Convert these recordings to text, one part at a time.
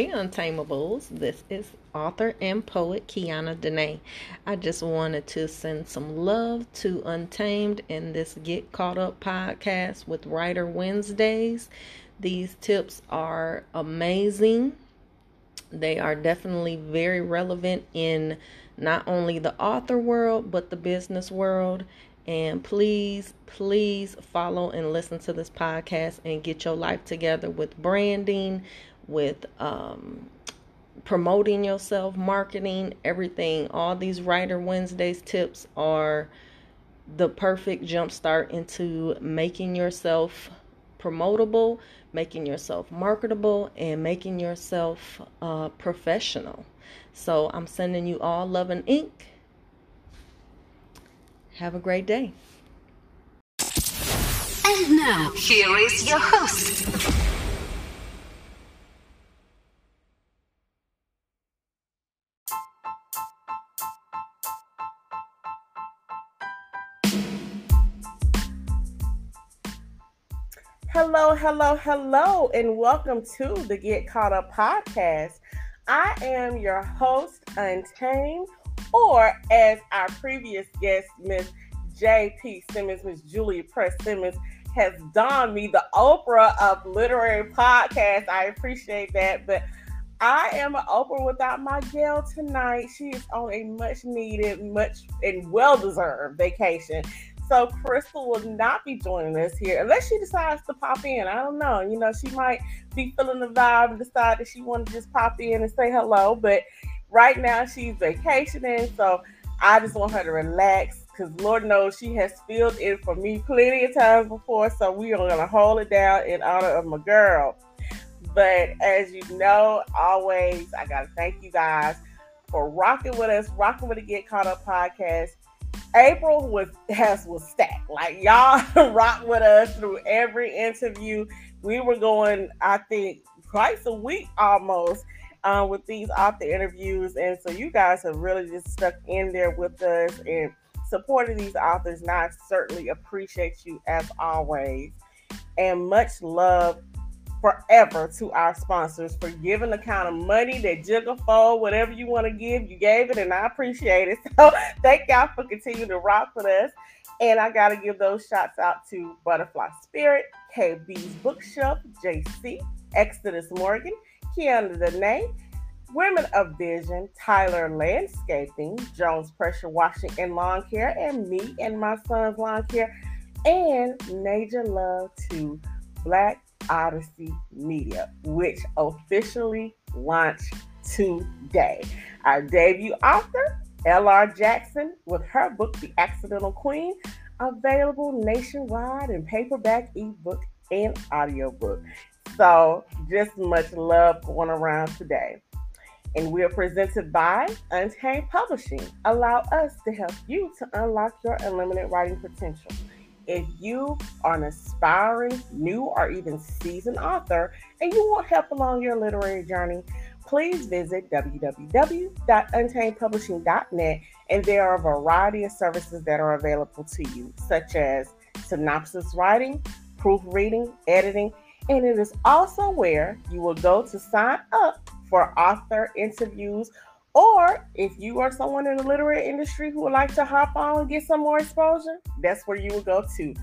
Hey, Untamables. This is author and poet Kiana Dene. I just wanted to send some love to Untamed in this Get Caught Up podcast with Writer Wednesdays. These tips are amazing. They are definitely very relevant in not only the author world, but the business world. And please, please follow and listen to this podcast and get your life together with branding with um, promoting yourself, marketing, everything. All these Writer Wednesdays tips are the perfect jumpstart into making yourself promotable, making yourself marketable, and making yourself uh, professional. So I'm sending you all love and ink. Have a great day. And now, here is your host. Hello, hello, hello, and welcome to the Get Caught Up podcast. I am your host, Untamed, or as our previous guest, Miss J.P. Simmons, Miss Julia Press Simmons, has donned me the Oprah of literary podcast. I appreciate that, but I am an Oprah without my gal tonight. She is on a much needed, much and well deserved vacation. So Crystal will not be joining us here unless she decides to pop in. I don't know. You know, she might be feeling the vibe and decide that she want to just pop in and say hello. But right now she's vacationing, so I just want her to relax because Lord knows she has filled in for me plenty of times before. So we are gonna hold it down in honor of my girl. But as you know, always I gotta thank you guys for rocking with us, rocking with the Get Caught Up podcast. April was has was stacked. Like y'all rock with us through every interview. We were going, I think, twice a week almost uh, with these author interviews, and so you guys have really just stuck in there with us and supported these authors. And I certainly appreciate you as always. And much love forever to our sponsors for giving the kind of money that jiggle whatever you want to give. You gave it, and I appreciate it. So thank y'all for continuing to rock with us. And I got to give those shots out to Butterfly Spirit, KB's Bookshelf, JC, Exodus Morgan, Kiana Dene, Women of Vision, Tyler Landscaping, Jones Pressure Washing and Lawn Care, and me and my son's lawn care, and major love to Black Odyssey Media, which officially launched today. Our debut author, L.R. Jackson, with her book, The Accidental Queen, available nationwide in paperback, ebook, and audiobook. So, just much love going around today. And we are presented by Untamed Publishing. Allow us to help you to unlock your unlimited writing potential. If you are an aspiring, new, or even seasoned author and you want help along your literary journey, please visit www.untamedpublishing.net and there are a variety of services that are available to you, such as synopsis writing, proofreading, editing, and it is also where you will go to sign up for author interviews or if you are someone in the literary industry who would like to hop on and get some more exposure, that's where you will go to.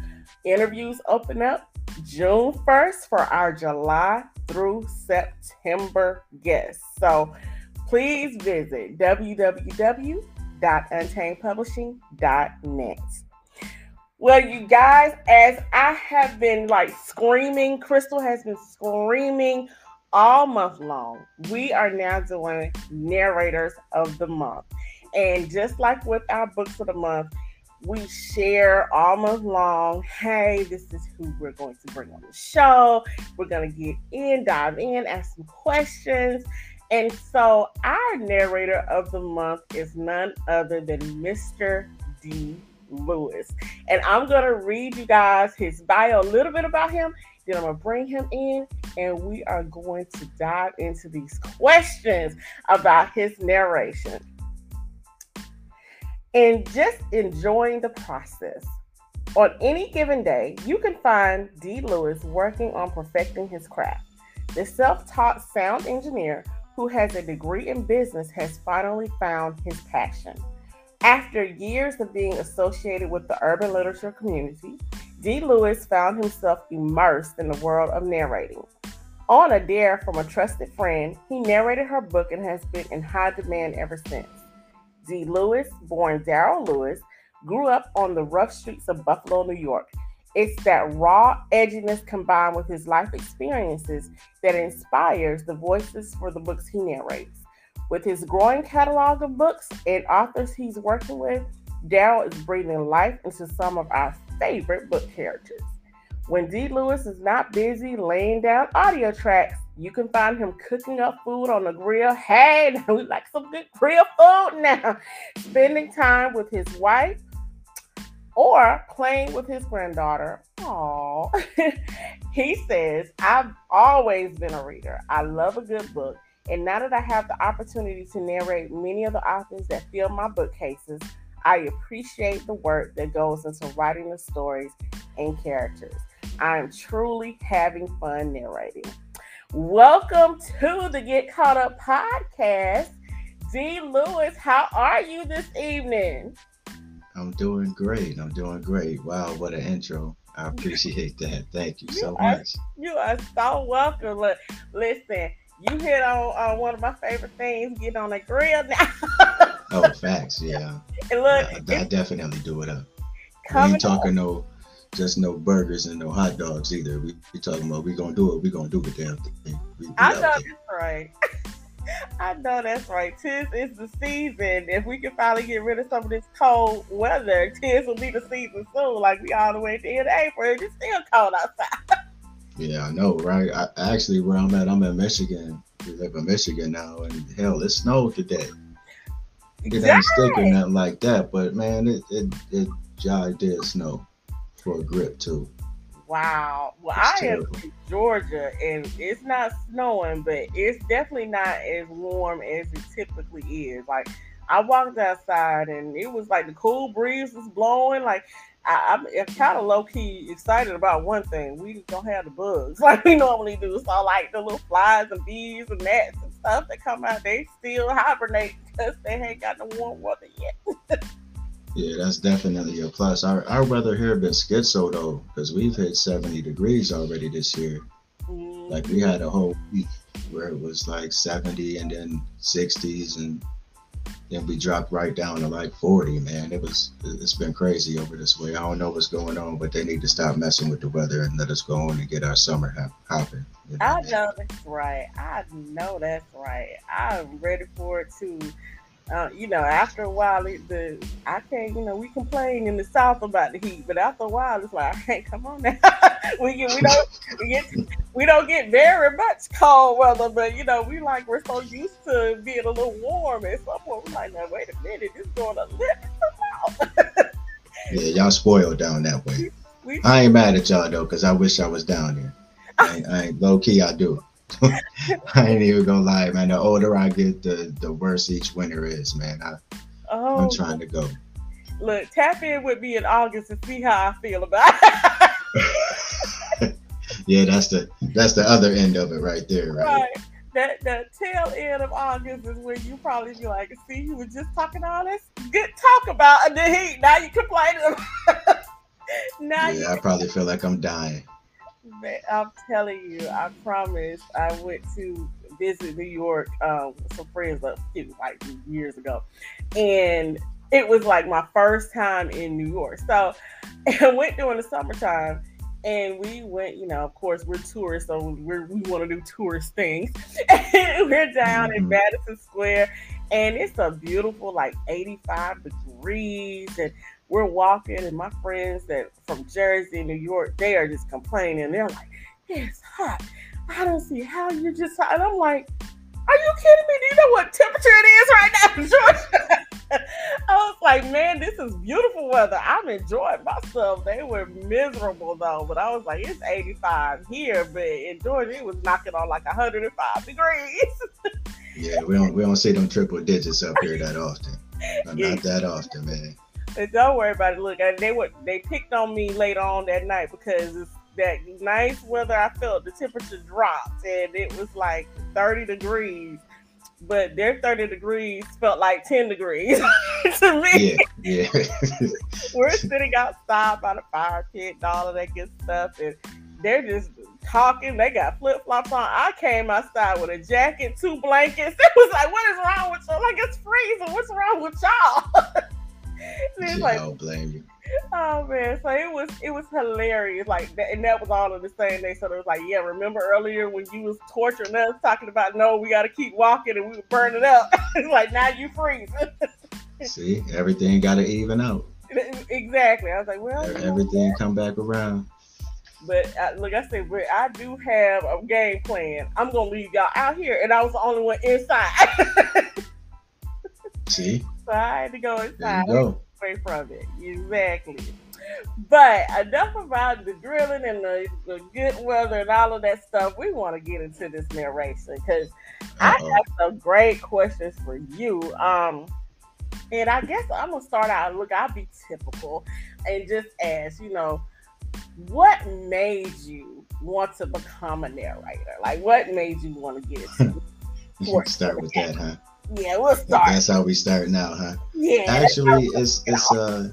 Interviews open up June 1st for our July through September guests. So please visit www.untamedpublishing.net. Well, you guys, as I have been like screaming, Crystal has been screaming all month long, we are now doing narrators of the month. And just like with our books of the month, we share all month long hey, this is who we're going to bring on the show. We're going to get in, dive in, ask some questions. And so, our narrator of the month is none other than Mr. D. Lewis. And I'm going to read you guys his bio, a little bit about him, then I'm going to bring him in and we are going to dive into these questions about his narration. And just enjoying the process. On any given day, you can find D. Lewis working on perfecting his craft. The self taught sound engineer who has a degree in business has finally found his passion. After years of being associated with the urban literature community, D. Lewis found himself immersed in the world of narrating. On a dare from a trusted friend, he narrated her book and has been in high demand ever since. D. Lewis, born Darryl Lewis, grew up on the rough streets of Buffalo, New York. It's that raw edginess combined with his life experiences that inspires the voices for the books he narrates. With his growing catalog of books and authors he's working with, Darryl is breathing life into some of our favorite book characters. When D. Lewis is not busy laying down audio tracks, you can find him cooking up food on the grill. Hey, we like some good grill food now. Spending time with his wife or playing with his granddaughter. Aww. he says, I've always been a reader. I love a good book. And now that I have the opportunity to narrate many of the authors that fill my bookcases, I appreciate the work that goes into writing the stories and characters. I'm truly having fun narrating. Welcome to the Get Caught Up podcast. D. Lewis, how are you this evening? I'm doing great. I'm doing great. Wow, what an intro. I appreciate that. Thank you, you so are, much. You are so welcome. Look, listen, you hit on uh, one of my favorite things, get on a grill now. oh, facts, yeah. And look, I, I definitely do it up. We ain't talking no just no burgers and no hot dogs either. We, we talking about we gonna do it, we gonna do the damn thing. We, we I know that's right. I know that's right. Tis is the season. If we can finally get rid of some of this cold weather, tis will be the season soon. Like we all the way to the end of April, it's still cold outside. Yeah, I know, right? I, actually, where I'm at, I'm in Michigan. We live in Michigan now, and hell, it snowed today. It ain't stick or nothing like that, but man, it it it did snow for a grip too. Wow. Well, it's I terrible. am in Georgia and it's not snowing, but it's definitely not as warm as it typically is. Like I walked outside and it was like the cool breeze was blowing. Like I, am kind of low key excited about one thing. We don't have the bugs like we normally do. So like the little flies and bees and gnats stuff that come out, they still hibernate because they ain't got no warm weather yet. Yeah, that's definitely a plus. Our our weather here been schizo though, because we've hit 70 degrees already this year. Mm-hmm. Like we had a whole week where it was like 70 and then 60s and then we dropped right down to like 40 man. It was it's been crazy over this way. I don't know what's going on but they need to stop messing with the weather and let us go on and get our summer hopping you know? i know that's right. I know that's right. I'm ready for it too uh, you know, after a while, it, the I can't, you know, we complain in the South about the heat, but after a while, it's like, hey, come on now, we get, we don't we get we don't get very much cold weather, but you know, we like we're so used to being a little warm, and some point we're like, now wait a minute, it's going a little out. yeah, y'all spoiled down that way. We, I ain't mad at y'all though, cause I wish I was down there. I ain't, I ain't low key, I do. I ain't even gonna lie, man. The older I get, the the worse each winter is, man. I oh, I'm trying to go. Look, tap in with me in August and see how I feel about it. yeah, that's the that's the other end of it right there, right? right. That the tail end of August is when you probably be like, see, you were just talking all this good talk about the heat. Now you complaining about now Yeah, I probably feel like I'm dying. I'm telling you, I promise. I went to visit New York um, with some friends a few like years ago, and it was like my first time in New York. So I went during the summertime, and we went. You know, of course, we're tourists, so we're, we want to do tourist things. we're down in mm-hmm. Madison Square, and it's a beautiful like 85 degrees, and we're walking, and my friends that from Jersey, New York, they are just complaining. They're like, "It's hot. I don't see how you're just hot." And I'm like, "Are you kidding me? Do you know what temperature it is right now in Georgia?" I was like, "Man, this is beautiful weather. I'm enjoying myself." They were miserable though, but I was like, "It's 85 here, but in Georgia, it was knocking on like 105 degrees." yeah, we don't we don't see them triple digits up here that often. Not yeah. that often, man. Don't worry about it. Look, they were they picked on me later on that night because that nice weather. I felt the temperature dropped, and it was like 30 degrees. But their 30 degrees felt like 10 degrees to me. Yeah, yeah. We're sitting outside by the fire pit and all of that good stuff, and they're just talking. They got flip flops on. I came outside with a jacket, two blankets. It was like, what is wrong with you? Like it's freezing. What's wrong with y'all? It's like, I don't blame you. Oh man, so it was it was hilarious. Like that, and that was all on the same day. So it was like, yeah, remember earlier when you was torturing us, talking about no, we got to keep walking and we were burning up. like now you freeze. See, everything got to even out. Exactly. I was like, well, everything come back around. But uh, like I said, but I do have a game plan. I'm gonna leave y'all out here, and I was the only one inside. See? So I had to go inside. Go. Away from it. Exactly. But enough about the drilling and the, the good weather and all of that stuff. We want to get into this narration because I have some great questions for you. Um, and I guess I'm gonna start out. Look, I'll be typical and just ask, you know, what made you want to become a narrator? Like, what made you want to get into? start with that, huh? Yeah, we'll start. That's how we start now, huh? Yeah. Actually, it's it's a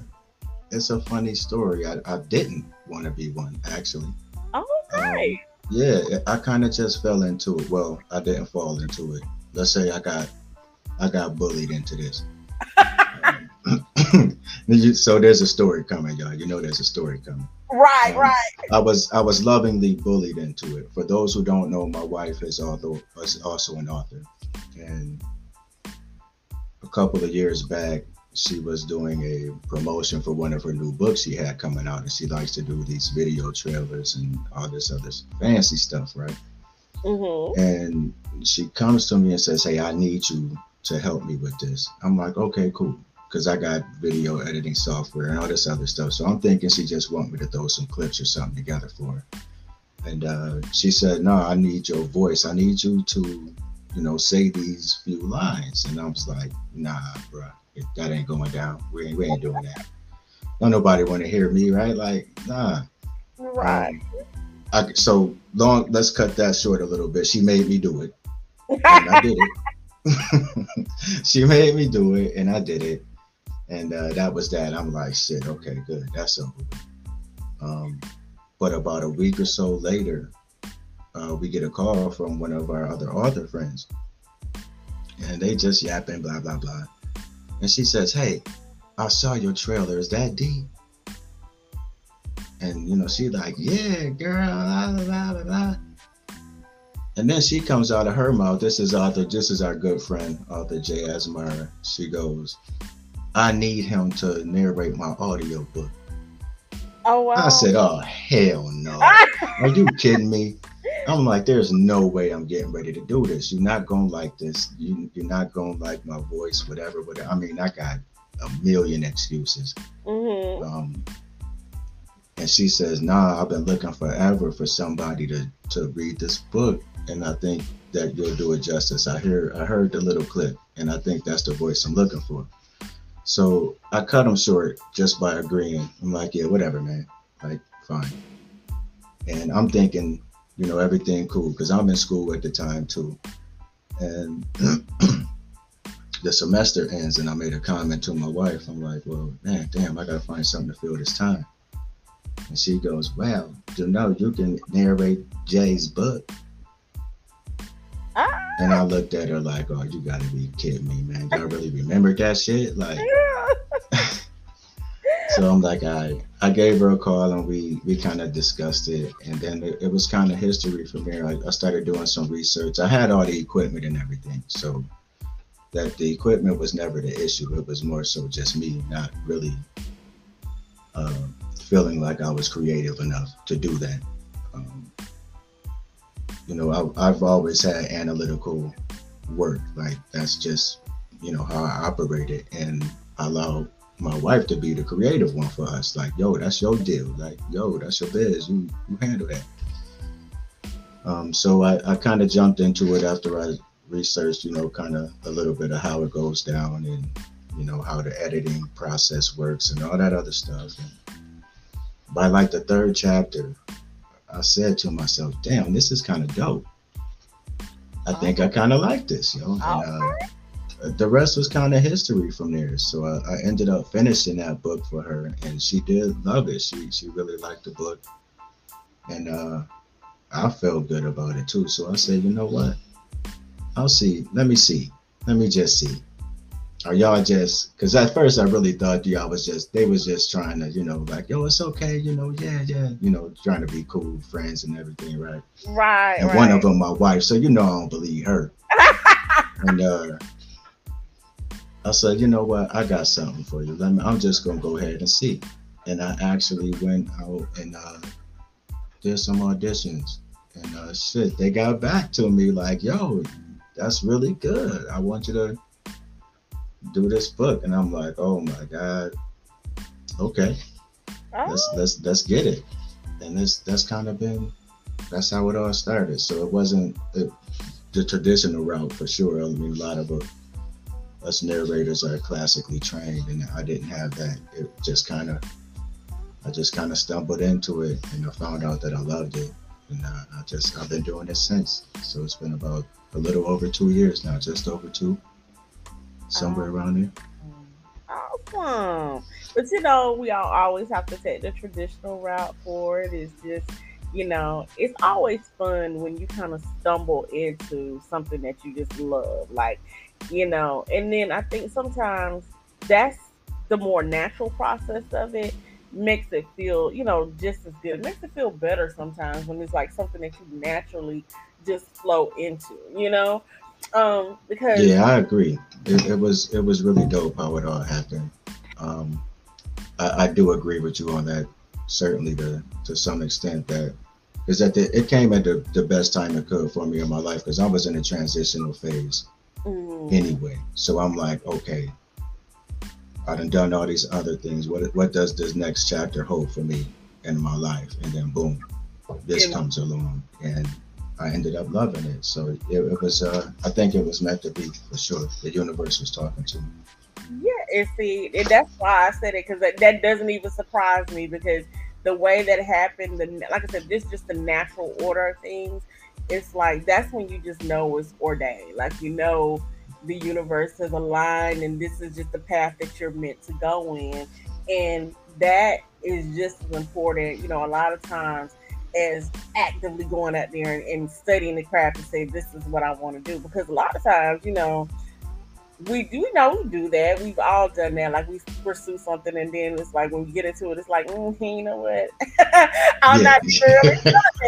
it's a funny story. I, I didn't want to be one actually. Okay. Um, yeah, I kind of just fell into it. Well, I didn't fall into it. Let's say I got I got bullied into this. um, so there's a story coming, y'all. You know there's a story coming. Right, um, right. I was I was lovingly bullied into it. For those who don't know, my wife is also is also an author, and a couple of years back, she was doing a promotion for one of her new books she had coming out, and she likes to do these video trailers and all this other fancy stuff, right? Mm-hmm. And she comes to me and says, "Hey, I need you to help me with this." I'm like, "Okay, cool." because I got video editing software and all this other stuff. So I'm thinking she just want me to throw some clips or something together for her. And uh, she said, "No, I need your voice. I need you to, you know, say these few lines." And I was like, "Nah, bro, that ain't going down. We ain't, we ain't doing that. Don't nobody want to hear me, right? Like, nah." Right. Um, I, so long. Let's cut that short a little bit. She made me do it, and I did it. she made me do it, and I did it and uh, that was that. I'm like, shit, okay, good, that's over. Um, but about a week or so later, uh, we get a call from one of our other author friends, and they just yapping, blah blah blah. And she says, "Hey, I saw your trailer. Is that D?" And you know, she like, "Yeah, girl." Blah, blah, blah, blah. And then she comes out of her mouth. This is author. This is our good friend, author Jay Asmara. She goes, I need him to narrate my audio book. Oh wow. I said, Oh hell no. Are you kidding me? I'm like, there's no way I'm getting ready to do this. You're not gonna like this. You, you're not gonna like my voice, whatever. But I mean, I got a million excuses. Mm-hmm. Um, and she says, Nah, I've been looking forever for somebody to to read this book, and I think that you'll do it justice. I hear, I heard the little clip, and I think that's the voice I'm looking for. So I cut him short just by agreeing. I'm like, yeah, whatever, man. Like, fine. And I'm thinking, you know, everything cool because I'm in school at the time too. And the semester ends, and I made a comment to my wife. I'm like, well, man, damn, I gotta find something to fill this time. And she goes, well, you know, you can narrate Jay's book. Ah. And I looked at her like, "Oh, you gotta be kidding me, man! I really remember that shit?" Like, so I'm like, I I gave her a call and we we kind of discussed it, and then it, it was kind of history from there. I, I started doing some research. I had all the equipment and everything, so that the equipment was never the issue. It was more so just me not really uh, feeling like I was creative enough to do that. Um, you know, I, I've always had analytical work. Like that's just, you know, how I operated. And I allow my wife to be the creative one for us. Like, yo, that's your deal. Like, yo, that's your biz. You you handle that. Um, so I, I kind of jumped into it after I researched, you know, kind of a little bit of how it goes down and, you know, how the editing process works and all that other stuff. And by like the third chapter, I said to myself, damn, this is kind of dope. I think I kind of like this, yo. And, uh, the rest was kind of history from there. So I, I ended up finishing that book for her, and she did love it. She she really liked the book, and uh, I felt good about it too. So I said, you know what? I'll see. Let me see. Let me just see. Are y'all just? Because at first I really thought y'all was just they was just trying to, you know, like yo, it's okay, you know, yeah, yeah, you know, trying to be cool friends and everything, right? Right. And right. one of them, my wife. So you know, I don't believe her. and uh, I said, you know what? I got something for you. Let me. I'm just gonna go ahead and see. And I actually went out and uh, did some auditions. And uh, shit, they got back to me like, yo, that's really good. I want you to do this book. And I'm like, oh my God. Okay. Let's Oh, let's let's get it. And this that's kind of been that's how it all started. So it wasn't the, the traditional route for sure. I mean, a lot of uh, us narrators are classically trained, and I didn't have that. It just kind of, I just kind of stumbled into it, and I found out that I loved it, and uh, I just I've been doing it since. So it's been about a little over two years now, just over two, somewhere um, around there. awesome. But you know, we all always have to take the traditional route for it. It's just, you know, it's always fun when you kind of stumble into something that you just love. Like, you know, and then I think sometimes that's the more natural process of it makes it feel, you know, just as good. It makes it feel better sometimes when it's like something that you naturally just flow into, you know? Um, because Yeah, I agree. It, it was it was really dope how it all happened. Um, I, I do agree with you on that. Certainly, to to some extent, that because the it came at the, the best time it could for me in my life because I was in a transitional phase mm, anyway. So I'm like, okay, I done done all these other things. What what does this next chapter hold for me in my life? And then boom, this Yeah. comes along, and I ended up loving it. So it, it was, uh, I think it was meant to be for sure. The universe was talking to me. Yeah, and see, and that's why I said it because that, that doesn't even surprise me because the way that happened, the, like I said, this is just the natural order of things. It's like that's when you just know it's ordained. Like you know, the universe has aligned, and this is just the path that you're meant to go in, and that is just as important. You know, a lot of times as actively going out there and, and studying the craft and say this is what I want to do because a lot of times, you know we do know we do that. We've all done that. Like we pursue something, and then it's like when we get into it, it's like, mm, you know what? I'm not really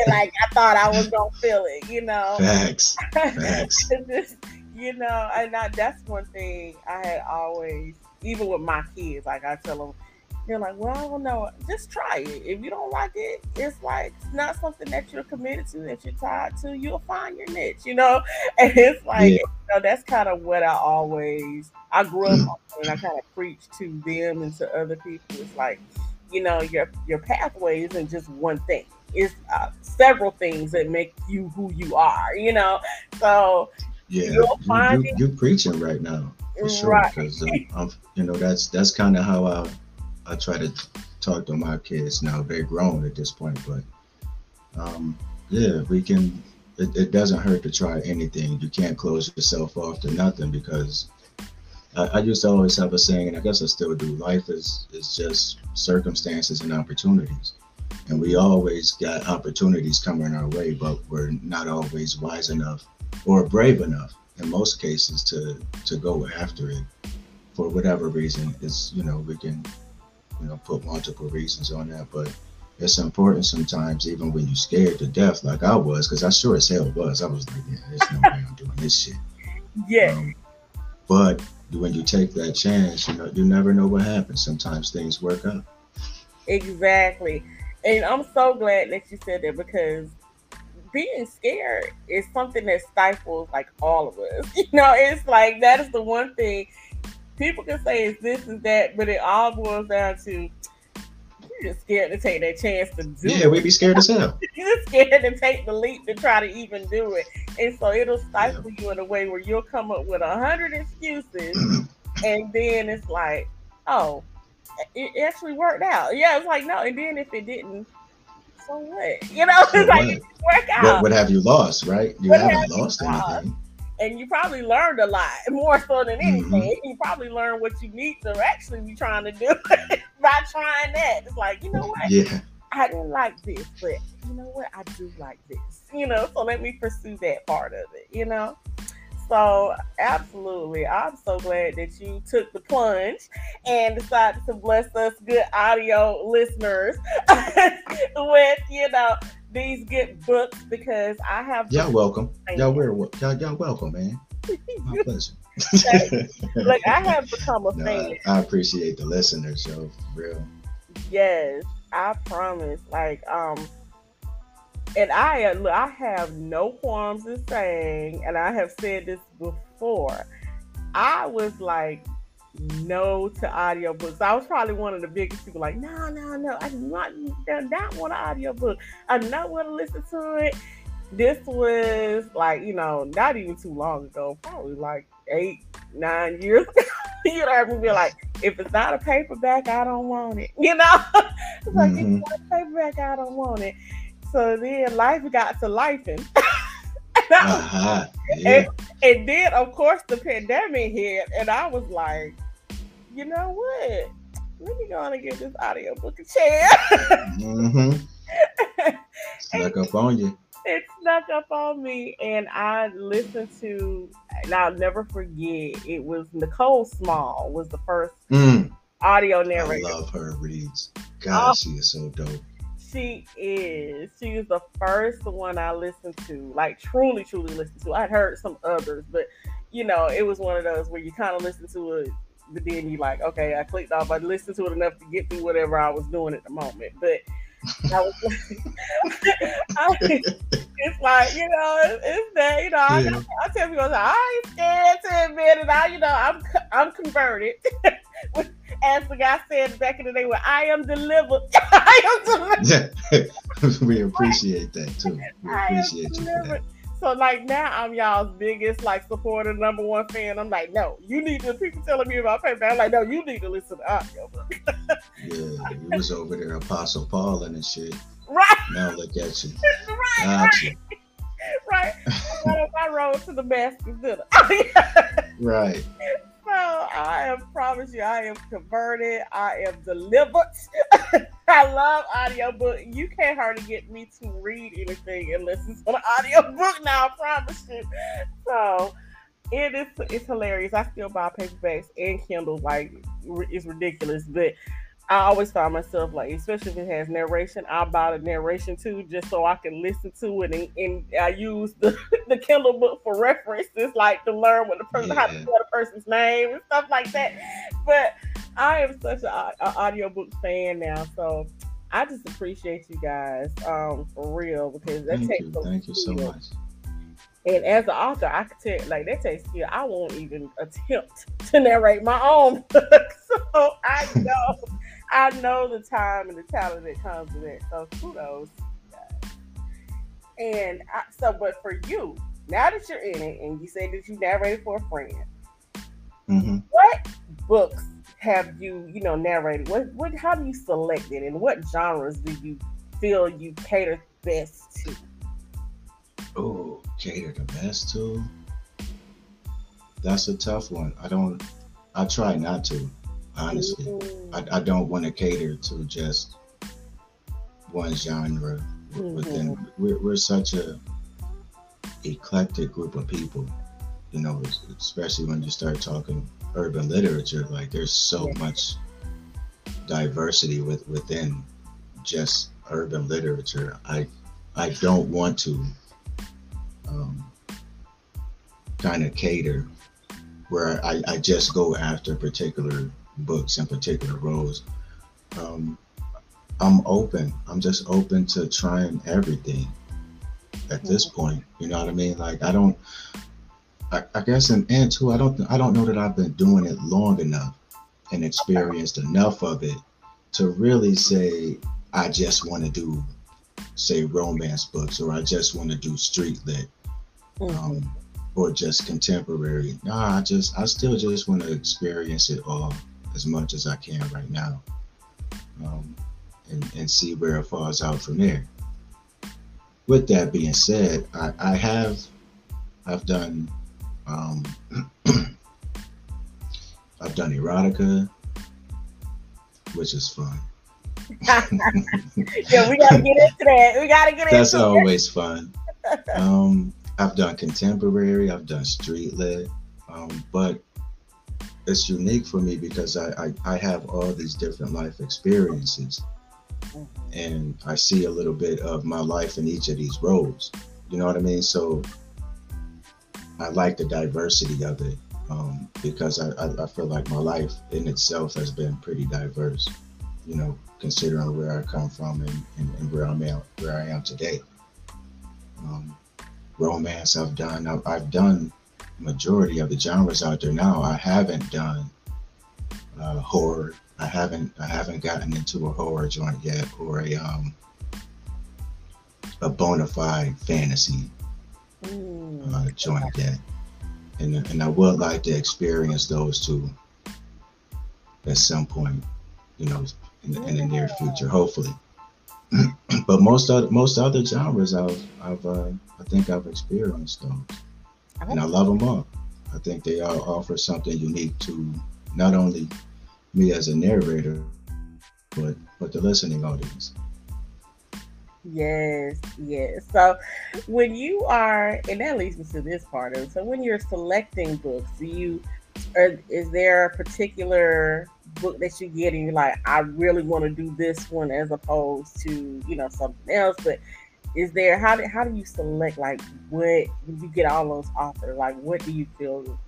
like I thought I was gonna feel it. You know, Facts, facts. Just, you know, and I, that's one thing I had always, even with my kids, like I tell them, they're like, well, I don't know, just try it. If you don't like it, it's like it's not something that you're committed to, that you're tied to. You'll find your niche, you know. And it's like, Yeah. you know, that's kind of what I always. I grew up on, and I kind of preach to them and to other people. It's like, you know, your your pathway isn't just one thing. It's uh, several things that make you who you are. You know, so Yeah, You'll find you, you preaching right now for sure. Right. Because I'm, you know, that's that's kind of how I I try to talk to my kids now. They're grown at this point, but um, yeah, we can. It, it doesn't hurt to try anything. You can't close yourself off to nothing because I, I used to always have a saying, and I guess I still do. Life is is just circumstances and opportunities, and we always got opportunities coming our way, but we're not always wise enough or brave enough in most cases to to go after it for whatever reason. It's you know we can you know put multiple reasons on that, but it's important sometimes even when you're scared to death like I was because I sure as hell was. I was like, yeah, there's no way I'm doing this shit. yeah, Um, but when you take that chance, you know you never know what happens. Sometimes things work out. Exactly. And I'm so glad that you said that because being scared is something that stifles like all of us. You know, it's like that is the one thing people can say is this is that, but it all boils down to you're just scared to take that chance to do Yeah, it. we be scared as hell. You're just scared to take the leap to try to even do it. And so it'll stifle you in a way where you'll come up with a hundred excuses and then it's like, oh, it actually worked out. Yeah, it's like no, and then if it didn't, so what? You know, So it's like what? it work out. What, what have you lost, right? You What haven't have lost lost? anything. And you probably learned a lot more so than anything. Mhm. You probably learned what you need to actually be trying to do by trying that. It's like, you know what? Yeah. I didn't like this, but you know what? I do like this. You know, so let me pursue that part of it, you know? So, absolutely. I'm so glad that you took the plunge and decided to bless us good audio listeners with, you know, these get books because I have Y'all welcome. Y'all, we're, y'all, y'all welcome, man. My pleasure. like I have become a No, fan. I, I appreciate the listeners, yo. For real. Yes, I promise. Like, um, and I look, I have no qualms in saying, and I have said this before. I was like, no to audiobooks. I was probably one of the biggest people. Like, no, no, no, I do not, do not want an audiobook. I do not want to listen to it. This was like, you know, not even too long ago, probably like eight, nine years ago. you know, me be like, if it's not a paperback, I don't want it. You know, it's like if Mhm. it's not a paperback, I don't want it. So then life got to life and. Uh-huh. Yeah. And then, of course, the pandemic hit, and I was like, you know what? Let me go on and give this audiobook a chance. Mm-hmm. Snuck up on you. it snuck up on me, and I listened to, and I'll never forget, it was Nicole Small was the first Mm, audio narrator. I love her reads. God, Oh. she is so dope. She is. She is the first one I listened to, like truly, truly listened to. I'd heard some others, but you know, it was one of those where you kind of listen to it, but then you like, okay, I clicked off. I listened to it enough to get through whatever I was doing at the moment. But I was, I, it's like you know, it's, it's that you know. I, Yeah. I tell people, I ain't scared to admit it. I, you know, I'm I'm converted. As the guy said back in the day, when I am delivered, I am delivered. we appreciate that too. We I appreciate you for that. So like now I'm y'all's biggest like supporter, number one fan. I'm like, no, you need to people telling me about paper. I'm like, no, you need to listen to audio book. Yeah, you was over there, Apostle Paul and shit. right, Now look at you. right, Got you. right. I got on my road to the master's dinner. Right. I am promise you, I am converted. I am delivered. I love audiobook. You can't hardly get me to read anything and listen to an audiobook now, I promise you. So it is it's hilarious. I still buy paperbacks and Kindle, like it's ridiculous. But I always find myself like, especially if it has narration, I'll buy the narration too, just so I can listen to it. And, and I use the, the Kindle book for references, like to learn what the person how to spell the person's name and stuff like that. But I am such an audiobook fan now, so I just appreciate you guys um, for real because that Thank takes you. Thank you so much. And as an author, I could tell like that takes skill. I won't even attempt to narrate my own book. So I know, I know the time and the talent that comes with it. So kudos. And I, so, but for you, now that you're in it, and you say that you narrated for a friend, hmm what books have you, you know, narrated? What, what, how do you select it, and what genres do you feel you cater best to? Oh, cater the best to. That's a tough one. I don't. I try not to. Honestly, Mm, I, I don't want to cater to just one genre. Within we're, we're such a eclectic group of people. You know, especially when you start talking urban literature. Like there's so Yeah. much diversity with within just urban literature. I I don't want to um, kind of cater where I, I just go after particular books in particular roles. Um, I'm open. I'm just open to trying everything at this point. You know what I mean? Like I don't. I, I guess and, and too, I don't. I don't know that I've been doing it long enough and experienced enough of it to really say I just want to do, say, romance books or I just want to do street lit um, or just contemporary. Nah, I just I still just want to experience it all as much as I can right now, um, and and see where it falls out from there. with that being said, I, I have I've done um, I've done erotica, which is fun. yeah, we gotta get into that. We gotta get That's into That's always fun. Um, I've done contemporary, I've done street lit, um, but it's unique for me because I, I, I have all these different life experiences and I see a little bit of my life in each of these roles. You know what I mean? So I like the diversity of it um, because I, I, I, feel like my life in itself has been pretty diverse, you know, considering where I come from and, and, and where I'm at, where I am today. Um, romance I've done, I've, I've, done majority of the genres out there now. I haven't done uh, horror. I haven't I haven't gotten into a horror joint yet or a um a bona fide fantasy mm. uh, joint yet and and I would like to experience those two at some point, you know, in the, in the near future, hopefully. but most other most other genres, I've I've uh, I think I've experienced those, and I love them all. I think they all offer something unique to not only me as a narrator, but but the listening audience. Yes, yes. So when you are, and that leads me to this part of it. So when you're selecting books, do you, or is there a particular book that you get and you're like, I really want to do this one as opposed to, you know, something else? But is there how do how do you select like what when you get all those authors? Like what do you feel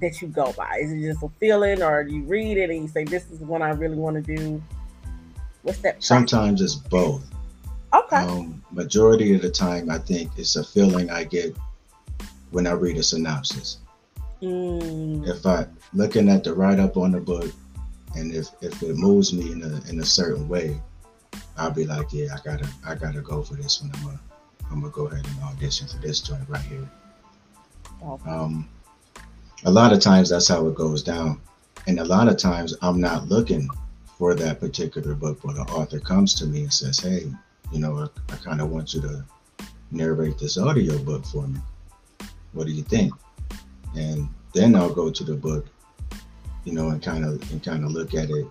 that you go by? Is it just a feeling or do you read it and you say this is the one I really want to do? What's that? Sometimes it's both. Okay. Um, majority of the time, I think it's a feeling I get when I read a synopsis. Mm. If I looking at the write up on the book, and if if it moves me in a in a certain way, I'll be like, yeah, I gotta I gotta go for this one. I'm gonna I'm gonna go ahead and audition for this joint right here. Okay. Um, a lot of times that's how it goes down, and a lot of times I'm not looking for that particular book, but the author comes to me and says, hey, you know, I, I kind of want you to narrate this audio book for me. What do you think? And then I'll go to the book, you know, and kind of and kind of look at it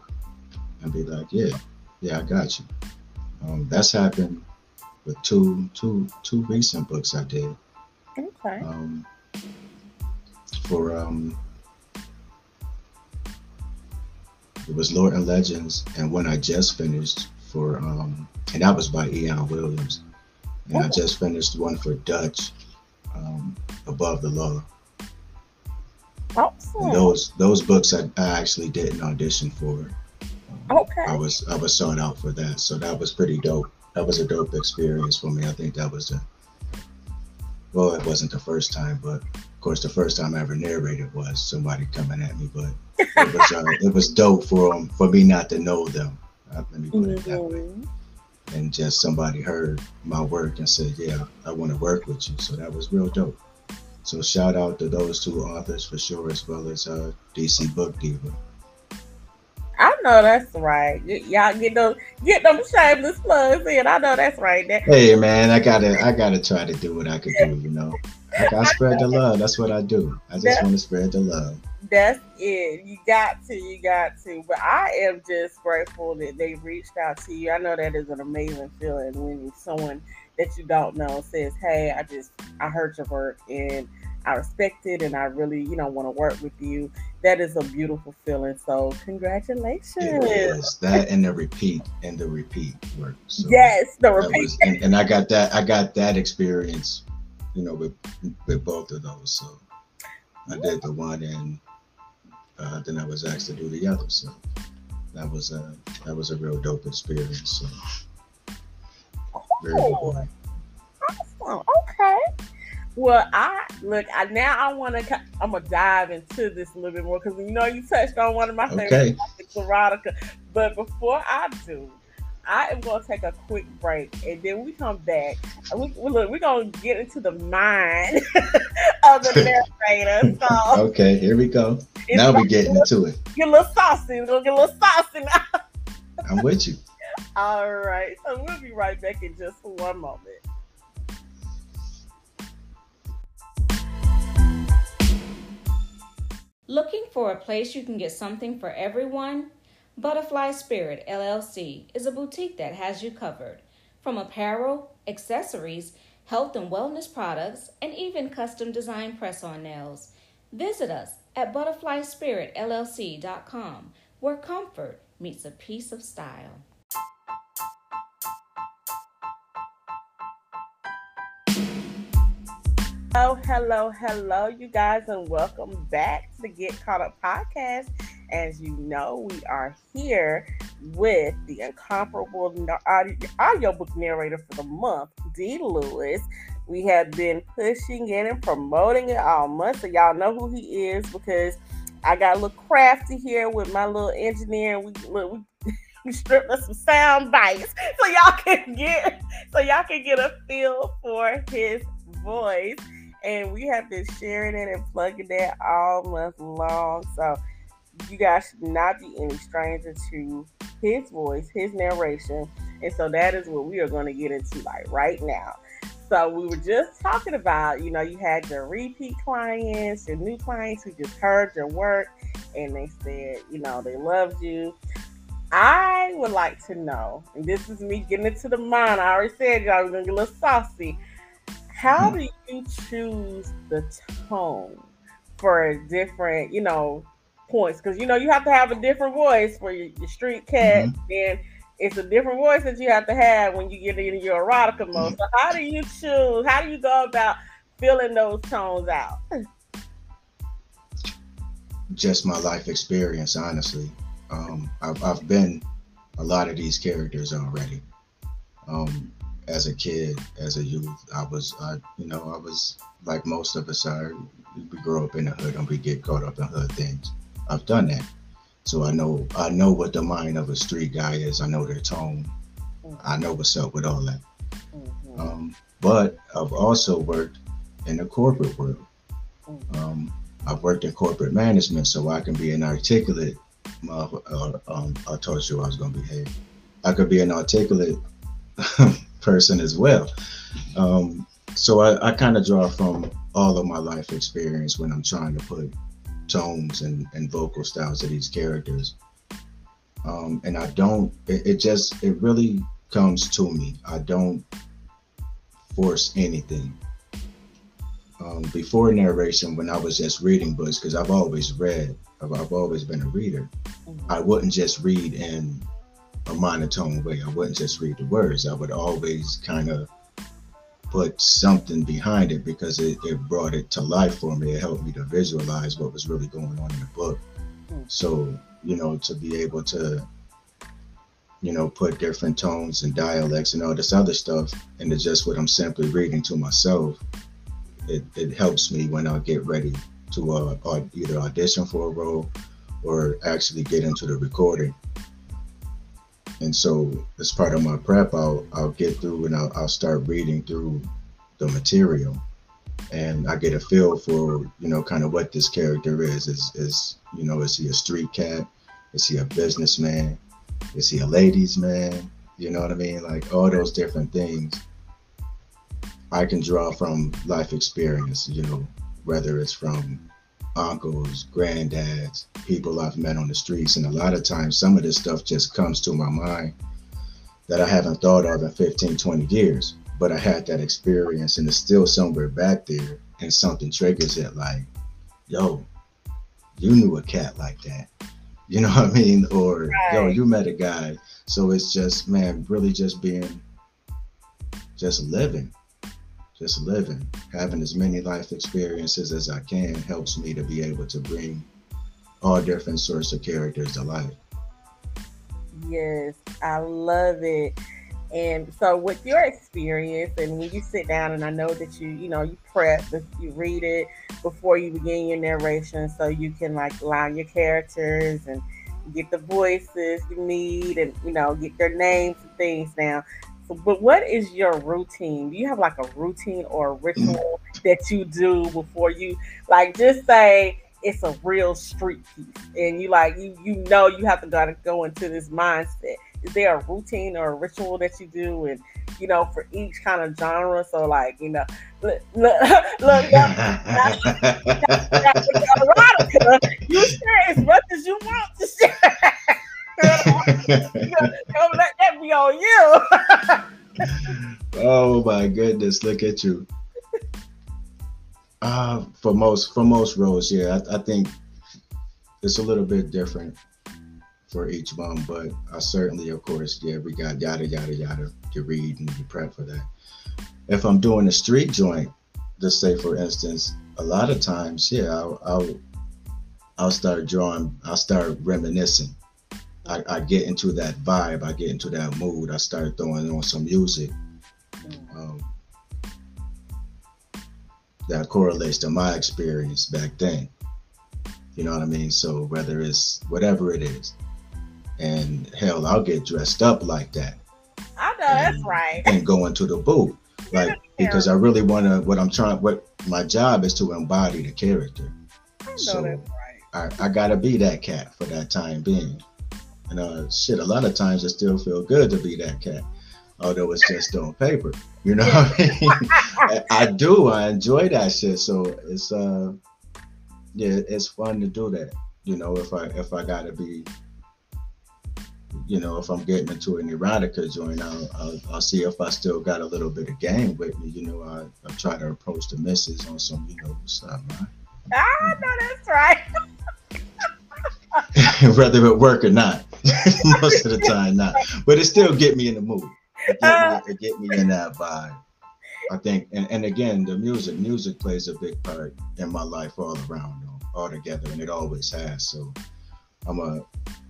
and be like, yeah, yeah, I got you. Um, that's happened with two two two recent books I did. Okay. Um, for um, it was Lord and Legends, and when I just finished for um, and that was by Ian Williams. And oh. I just finished one for Dutch, um, Above the Law. Awesome. And those those books I, I actually didn't audition for. Okay. I was I was sought out for that, so that was pretty dope. That was a dope experience for me. I think that was the well, it wasn't the first time, but of course, the first time I ever narrated was somebody coming at me. But it was uh, it was dope for them for me not to know them. Uh, let me put mm-hmm. it that way. Mm-hmm and just somebody heard my work and said, "Yeah, I want to work with you." So that was real dope. So shout out to those two authors for sure, as well as uh, DC Book Diva. Know that's right. Y- y'all get those get them shameless plugs in. I know that's right. That- hey man, I gotta I gotta try to do what I could do. You know, I, I spread the love. That's what I do. I just want to spread the love that's it. You got to, you got to. But I am just grateful that they reached out to you. I know that is an amazing feeling when someone that you don't know says, "Hey, I just I heard your work and I respect it, and I really, you know, want to work with you." That is a beautiful feeling. So, congratulations. That and the repeat and the repeat work. So yes, the repeat. Was, and, and I got that. I got that experience, you know, with with both of those. So. I did the one and uh, then I was asked to do the other. So that was a that was a real dope experience. So very oh, awesome. Okay. Well, I look. I now I want to. I'm gonna dive into this a little bit more because you know you touched on one of my favorite okay. topics, erotica. But before I do, I am going to take a quick break, and then we come back. We, we look, we're going to get into the mind of the narrator. So, okay, here we go. Now we're getting into it. Get a little saucy. We're to get a little saucy now. I'm with you. All right. So we'll be right back in just one moment. Looking for a place you can get something for everyone? Butterfly Spirit LLC is a boutique that has you covered. From apparel, accessories, health and wellness products, and even custom design press on nails. Visit us at butterflyspiritllc.com, where comfort meets a piece of style. Oh, hello, hello, you guys, and welcome back to Get Caught Up podcast. As you know, we are here with the incomparable audio, audiobook narrator for the month, D. Lewis. We have been pushing it and promoting it all month, so y'all know who he is because I got a little crafty here with my little engineer. We we, we stripped us some sound bites so y'all can get so y'all can get a feel for his voice and we have been sharing it and plugging that all month long. So you guys should not be any stranger to his voice, his narration. And so that is what we are going to get into like right now. So we were just talking about, you know, you had your repeat clients, your new clients who just heard your work and they said, you know, they loved you. I would like to know, and this is me getting into the mind. I already said y'all was gonna get a little saucy. How do you choose the tone for different, you know, points? Because you know you have to have a different voice for your, your street cat, mm-hmm. and it's a different voice that you have to have when you get into your erotica mode. Mm-hmm. So how do you choose? How do you go about filling those tones out? Just my life experience, honestly. Um, I've, I've been a lot of these characters already. Um, as a kid, as a youth, I was, I, you know, I was like most of us are. We grow up in the hood and we get caught up in hood things. I've done that, so I know, I know what the mind of a street guy is. I know their tone. I know what's up with all that. Mm-hmm. Um, but I've also worked in the corporate world. Mm-hmm. Um, I've worked in corporate management, so I can be an articulate. Uh, um, I told you I was going to behave. I could be an articulate person as well. Um, so I, I kind of draw from all of my life experience when I'm trying to put tones and, and vocal styles to these characters. Um, and I don't, it, it just, it really comes to me. I don't force anything. Um, before narration, when I was just reading books, because I've always read, I've, I've, always been a reader, mm-hmm. I wouldn't just read in a monotone way. I wouldn't just read the words. I would always kind of put something behind it because it, it brought it to life for me. It helped me to visualize what was really going on in the book. Hmm. So, you know, to be able to, you know, put different tones and dialects and all this other stuff into just what I'm simply reading to myself, it, it helps me when I get ready to uh, either audition for a role or actually get into the recording and so, as part of my prep, I'll I'll get through and I'll, I'll start reading through the material, and I get a feel for you know kind of what this character is. Is is you know is he a street cat? Is he a businessman? Is he a ladies' man? You know what I mean? Like all those different things. I can draw from life experience. You know, whether it's from uncles, granddads, people I've met on the streets. And a lot of times, some of this stuff just comes to my mind that I haven't thought of in 15, 20 years. But I had that experience and it's still somewhere back there. And something triggers it like, yo, you knew a cat like that. You know what I mean? Or, right. yo, you met a guy. So it's just, man, really just being, just living just living, having as many life experiences as I can helps me to be able to bring all different sorts of characters to life. Yes, I love it. And so, with your experience, and when you sit down, and I know that you, you know, you prep, you read it before you begin your narration, so you can like line your characters and get the voices you need, and you know, get their names and things down but what is your routine? Do you have like a routine or a ritual that you do before you like just say it's a real street piece and you like you you know you have to gotta go into this mindset. is there a routine or a ritual that you do, and you know, for each kind of genre? So, like, you know, look, look, look you share as much as you want to share. Don't let that be on you. oh my goodness! Look at you. Uh, for most for most roles, yeah, I, I think it's a little bit different for each one, but I certainly, of course, yeah, we got yada yada yada to read and to prep for that. If I'm doing a street joint, just say for instance, a lot of times, yeah, I'll I'll, I'll start drawing, I'll start reminiscing. I, I, get into that vibe, I get into that mood, I start throwing on some music. Um, that correlates to my experience back then. You know what I mean? So whether it's whatever it is, and hell, I'll get dressed up like that. I know and, that's right. and go into the booth, like because I really want to. What I'm trying, what my job is to embody the character. I know so that's right. I, I gotta be that cat for that time being. And uh, shit, a lot of times it still feel good to be that cat, although it's just on paper. You know what I mean? I do. I enjoy that shit. So it's uh, yeah, it's fun to do that. You know, if I if I gotta be you know, if I'm getting into an erotica joint, I'll, I'll, I'll, see if I still got a little bit of game with me. You know, I, I try to approach the misses on some, you know, what's up, man? Ah, no, that's right. Whether it work or not, most of the time not. But it still get me in the mood. It get, me, it get me in that vibe. I think, and, and again, the music, music plays a big part in my life all around, all together, and it always has. So, I'm a,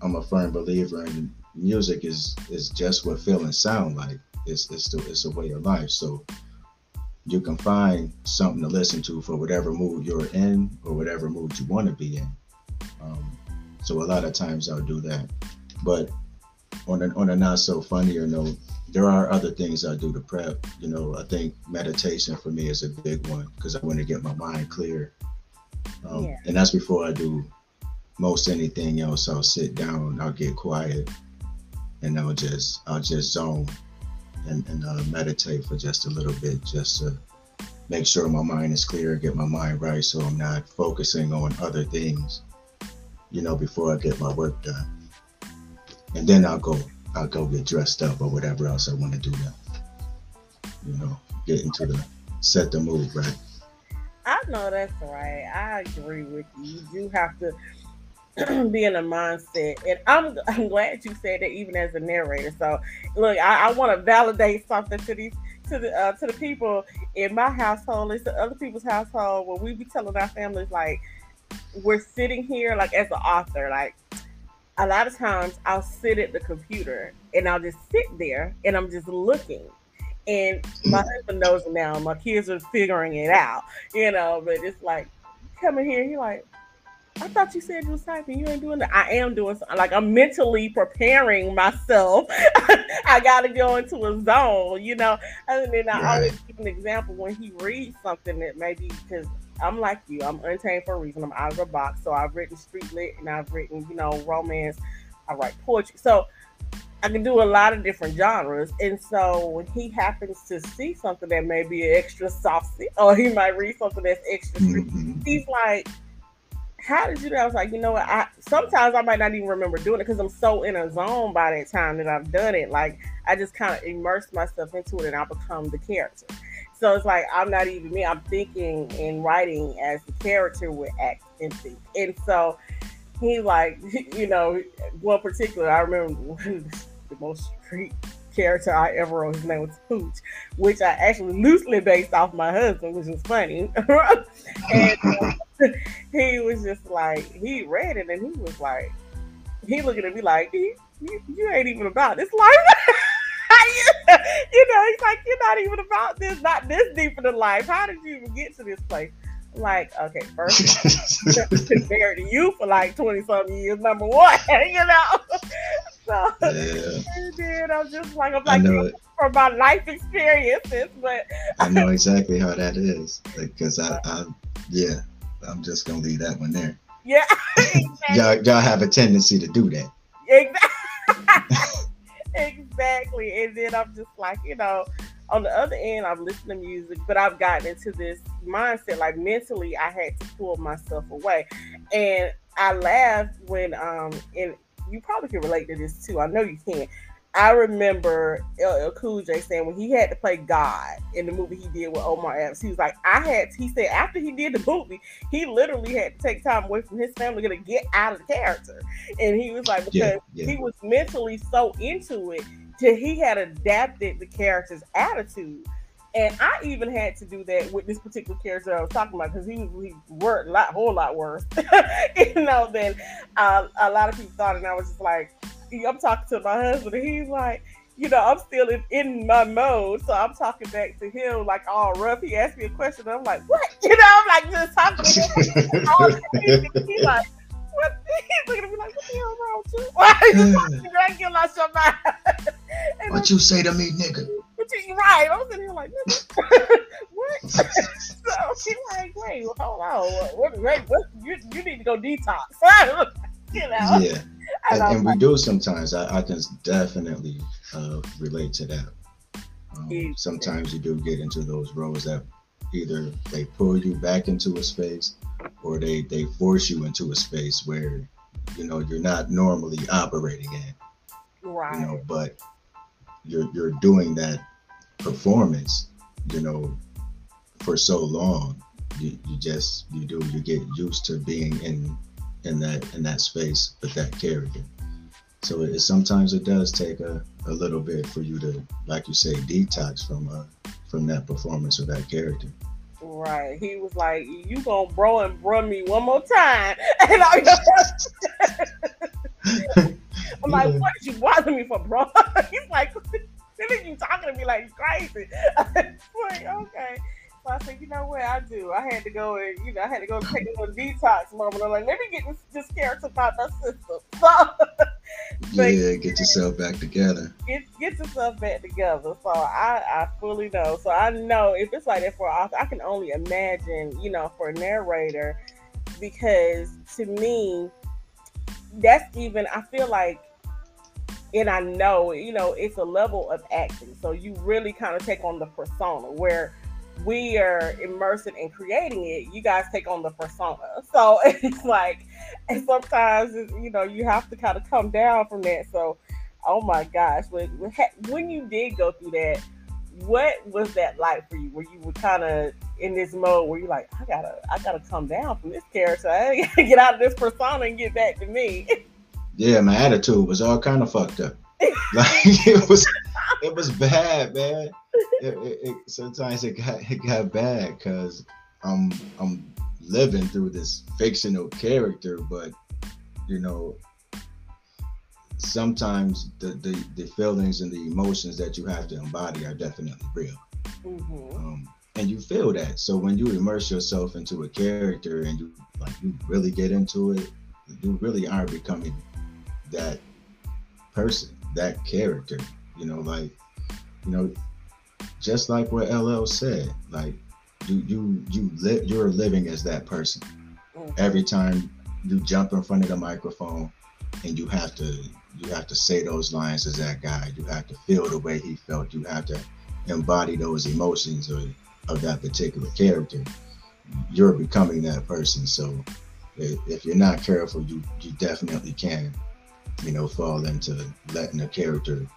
I'm a firm believer in music is is just what feelings sound like. It's it's the, it's a way of life. So you can find something to listen to for whatever mood you're in or whatever mood you want to be in. Um, so a lot of times I'll do that. But on a, on a not so funnier note, there are other things I do to prep. You know, I think meditation for me is a big one because I want to get my mind clear. Um, yeah. And that's before I do most anything else. I'll sit down, I'll get quiet, and I'll just I'll just zone and, and uh, meditate for just a little bit, just to make sure my mind is clear, get my mind right, so I'm not focusing on other things, you know, before I get my work done. And then I'll go I'll go get dressed up or whatever else I want to do now. You know, get into the set the mood right. I know that's right. I agree with you. You do have to be in a mindset. And I'm I'm glad you said that even as a narrator. So look, I, I want to validate something to these to the uh, to the people in my household, it's the other people's household when we be telling our families like we're sitting here like as an author, like a lot of times I'll sit at the computer and I'll just sit there and I'm just looking. And my mm. husband knows now. My kids are figuring it out, you know. But it's like coming here, you're like, I thought you said you was typing. You ain't doing that. I am doing something. Like I'm mentally preparing myself. I got to go into a zone, you know. And then I right. always give an example when he reads something that maybe because I'm like you, I'm untamed for a reason. I'm out of the box. So I've written street lit and I've written, you know, romance. I write poetry. So I can do a lot of different genres. And so when he happens to see something that may be extra saucy, or he might read something that's extra mm-hmm. he's like, how did you do? I was like, you know what? I sometimes I might not even remember doing it because I'm so in a zone by that time that I've done it. Like I just kind of immerse myself into it and I become the character. So it's like I'm not even me. I'm thinking and writing as the character would act and think. And so he like, you know, one particular I remember the most street character I ever wrote. His name was Pooch, which I actually loosely based off my husband, which was funny. and uh, he was just like, he read it and he was like, he looking at me like, you, you ain't even about this life. you know, he's like, you're not even about this, not this deep in the life. How did you even get to this place? I'm like, okay, first, been married to you for like 20 something years, number one, you know? so, yeah. and then I'm just like, I'm like, for my life experiences, but I know exactly how that is because I, I, yeah, I'm just gonna leave that one there. Yeah, exactly. y'all, y'all have a tendency to do that. Exactly. Exactly. And then I'm just like, you know, on the other end, I'm listening to music, but I've gotten into this mindset. Like mentally, I had to pull myself away, and I laughed when um, and you probably can relate to this too. I know you can. I remember LL Cool J saying when he had to play God in the movie he did with Omar Epps, he was like, I had, he said after he did the movie, he literally had to take time away from his family to get out of the character. And he was like, because Yeah, yeah. he was mentally so into it, till he had adapted the character's attitude. And I even had to do that with this particular character I was talking about because he was he worked a lot, whole lot worse, you know, than uh, a lot of people thought. And I was just like, I'm talking to my husband, and he's like, you know, I'm still in, in my mode, so I'm talking back to him like all rough. He asked me a question, and I'm like, what? You know, I'm like just talking to him. all He's like, what? He's looking at me like, what the hell wrong with you? Why are you talking? I get lost your mind. And what you say to me, nigga? but you right. I'm sitting here like, what? so she's like, wait, hold on. What, wait, what, you, you need to go detox. you know? Yeah, And and, we do sometimes. I, I can definitely uh, relate to that. Um, sometimes you do get into those roles that either they pull you back into a space, or they they force you into a space where you know you're not normally operating in. right. You know, but you're you're doing that performance. You know, for so long, you, you just you do you get used to being in in that in that space with that character. So it sometimes it does take a, a little bit for you to, like you say, detox from uh from that performance or that character. Right. He was like, "You gonna bro and bro me one more time?" And I, I'm like, Yeah. "What did you bother me for, bro?" He's like, "Then you talking to me like crazy?" I'm like, okay. So I said, "You know what? I do. I had to go and you know, I had to go take a little detox moment. I'm like, let me get this, this character out my system." So But- Yeah, get yourself back together. get get yourself back together. So I I fully know. So I know if it's like that for an author, I can only imagine, you know, for a narrator, because to me, that's even I feel like, and I know, you know, it's a level of acting. So you really kind of take on the persona where we are immersing in creating it. You guys take on the persona. So it's like, and sometimes it's, you know you have to kind of come down from that. So Oh my gosh! When when when you did go through that, what was that like for you? Where you were kind of in this mode where you're like, I gotta, I gotta come down from this character. I gotta get out of this persona and get back to me. Yeah, my attitude was all kind of fucked up. Like it was, it was bad, man. It, it, it, sometimes it got it got bad because I'm I'm living through this fictional character, but you know, sometimes the, the the feelings and the emotions that you have to embody are definitely real. hmm um, and you feel that. So when you immerse yourself into a character and you like you really get into it, you really are becoming that person, that character. You know, like you know, just like what LL said, like you you you live you're living as that person. Mm. Every time you jump in front of the microphone and you have to you have to say those lines as that guy. You have to feel the way he felt. You have to embody those emotions of, of that particular character. You're becoming that person. So if, if you're not careful, you you definitely can, you know, fall into letting a character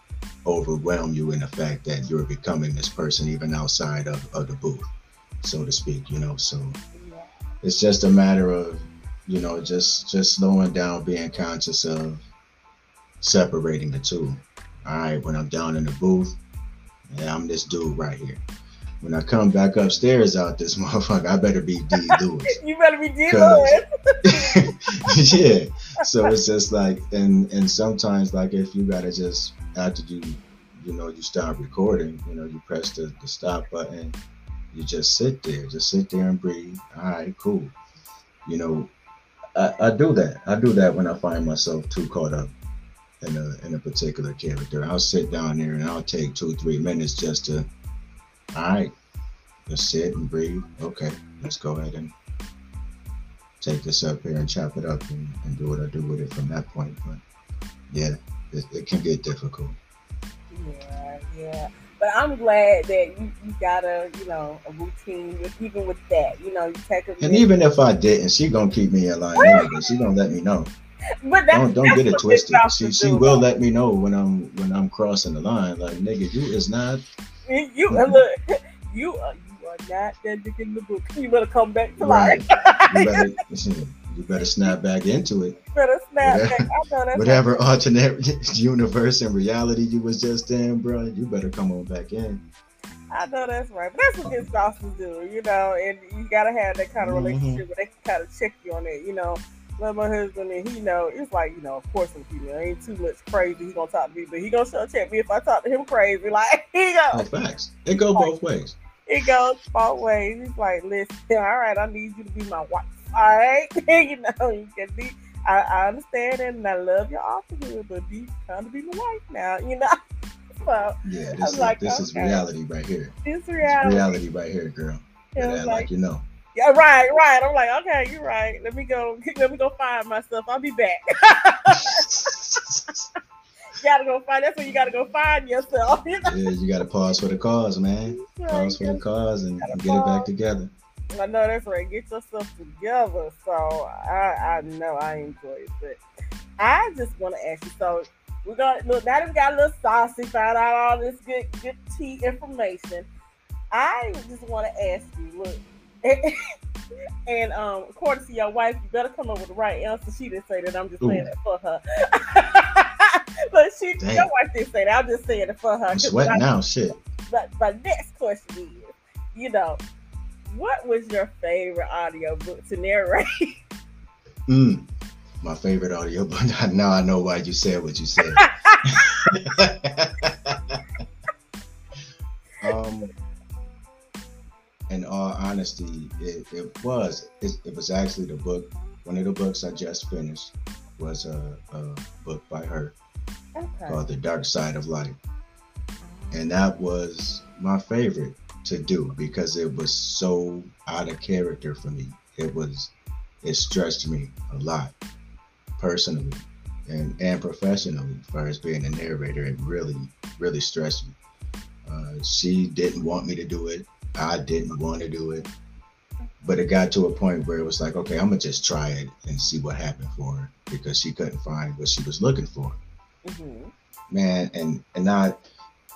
overwhelm you in the fact that you're becoming this person even outside of, of the booth, so to speak, you know. So it's just a matter of, you know, just just slowing down, being conscious of separating the two. All right, when I'm down in the booth, yeah, I'm this dude right here. When I come back upstairs out this motherfucker, I better be D Lewis. You better be Cause- with. yeah. So it's just like and and sometimes like if you gotta just after you you know you start recording, you know, you press the, the stop button, you just sit there, just sit there and breathe. All right, cool. You know, I, I do that. I do that when I find myself too caught up in a in a particular character. I'll sit down there and I'll take two, three minutes just to all right, just sit and breathe. Okay, let's go ahead and take this up here and chop it up and, and do what I do with it from that point. But yeah, it, it can get difficult. Yeah, yeah. But I'm glad that you, you got a you know a routine with even with that. You know, you take a And even if I didn't, she gonna keep me in line anyway. She gonna let me know. but that's, Don't don't get it twisted. She she do, will though. let me know when I'm when I'm crossing the line. Like nigga, you is not. You, look, you you are not that dick in the book. You better come back to Right. life. You better listen, you better snap back into it. better snap Whatever- back. I know that's Whatever alternate universe and reality you was just in, bro, you better come on back in. I know that's right. But that's what good spouses do, you know, and you gotta have that kind of Mhm. relationship where they can kind of check you on it, you know. Let my husband and he know it's like, you know, of course when female ain't too much crazy, he gonna talk to me, but he gonna show check me if I talk to him crazy. Like he Oh, go facts. It go both ways. It goes both ways. He's like, listen, all right, I need you to be my wife. All right. you know, you can be I, I understand it and I love your offerhood, but be kind to be my wife now, you know. So Yeah, this is like, this is reality right here. It's reality. reality right here, girl. Better like, like you know. Yeah, right, right. I'm like, okay, you're right. Let me go. Let me go find myself. I'll be back. Gotta go find. That's when you gotta go find yourself. You know? yeah, you gotta pause for the cause, man. Pause for the cause and, and get it back together. I know that's right. Get yourself together. So I, I know I enjoy it, but I just want to ask you. So we're gonna look now that we got a little saucy, found out all this good, good tea information. I just want to ask you, look, and um, according to your wife, you better come up with the right answer. She didn't say that. I'm just saying Ooh. it for her. but she, Damn. your wife didn't say that. I'm just saying it for her. I'm sweating now, shit. but my next question is, you know, what was your favorite audio book to narrate? Mm, my favorite audio, but now I know why you said what you said. um, in all honesty, it, it was it, it was actually the book. One of the books I just finished was a, a book by her Okay. called The Dark Side of Life, and that was my favorite to do because it was so out of character for me. It was it stretched me a lot personally and and professionally as far as being a narrator. It really really stressed me. Uh, she didn't want me to do it. I didn't want to do it. But it got to a point where it was like okay i'm gonna just try it and see what happened for her because she couldn't find what she was looking for hmm man and and I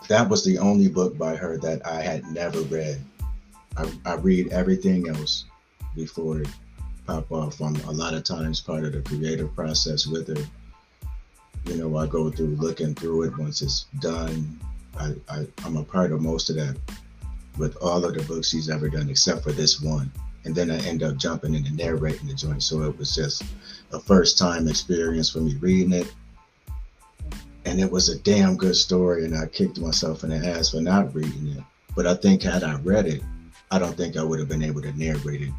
that was the only book by her that I had never read. I, I read everything else before it pop off. I'm a lot of times part of the creative process with her. You know, I go through looking through it once it's done. I, I I'm a part of most of that with all of the books she's ever done except for this one. And then I end up jumping in and narrating the joint. So it was just a first time experience for me reading it and it was a damn good story and i kicked myself in the ass for not reading it. But i think had i read it i don't think i would have been able to narrate it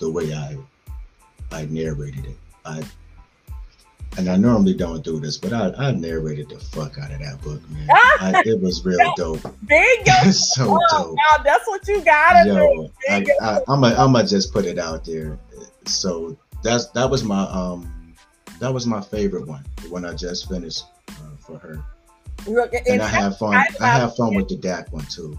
the way i i narrated it. I and i normally don't do this but i i narrated the fuck out of that book man. I, it was real dope. Big yo, so dope now that's what you gotta do. yo I, I, i'm gonna I'm gonna just put it out there. So that's that was my um that was my favorite one the one i just finished for her Look, and, and I have fun. I- I have fun with the DAC one too.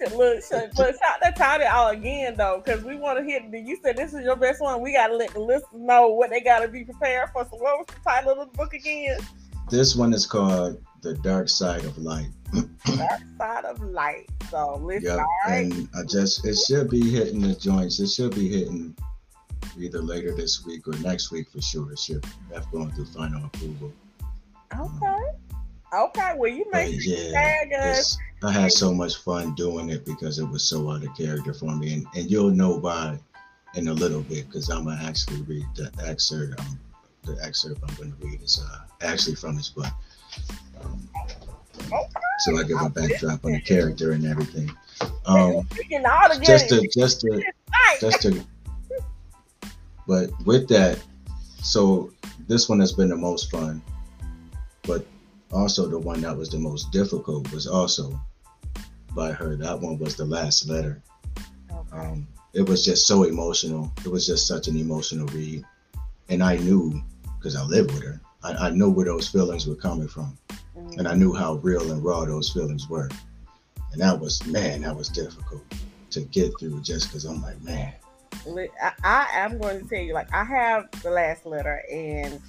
look, look, shout that title out again though, because we want to hit. The you said this is your best one. We gotta let the listeners know what they gotta be prepared for. So, what was the title of the book again? This one is called The Dark Side of Light. Dark Side of Light. So, listen, Yep. all right. And I just it should be hitting the joints. It should be hitting either later this week or next week for sure. It should have gone through final approval. Okay. Okay. Well, you But make sure you yeah, tag us. I had so much fun doing it because it was so out of character for me, and, and you'll know why in a little bit because I'm gonna actually read the excerpt. Um, the excerpt I'm gonna read is uh, actually from his book. Um, so I give a backdrop on the character and everything. Um, You getting all the just to just to just to but with that so this one has been the most fun also the one that was the most difficult was also by her that one was the last letter Okay. um, it was just so emotional it was just such an emotional read and i knew because i lived with her I, I knew where those feelings were coming from mm-hmm. and I knew how real and raw those feelings were, and that was man, that was difficult to get through just because I'm like, man. I, I am going to tell you, like I have the last letter, and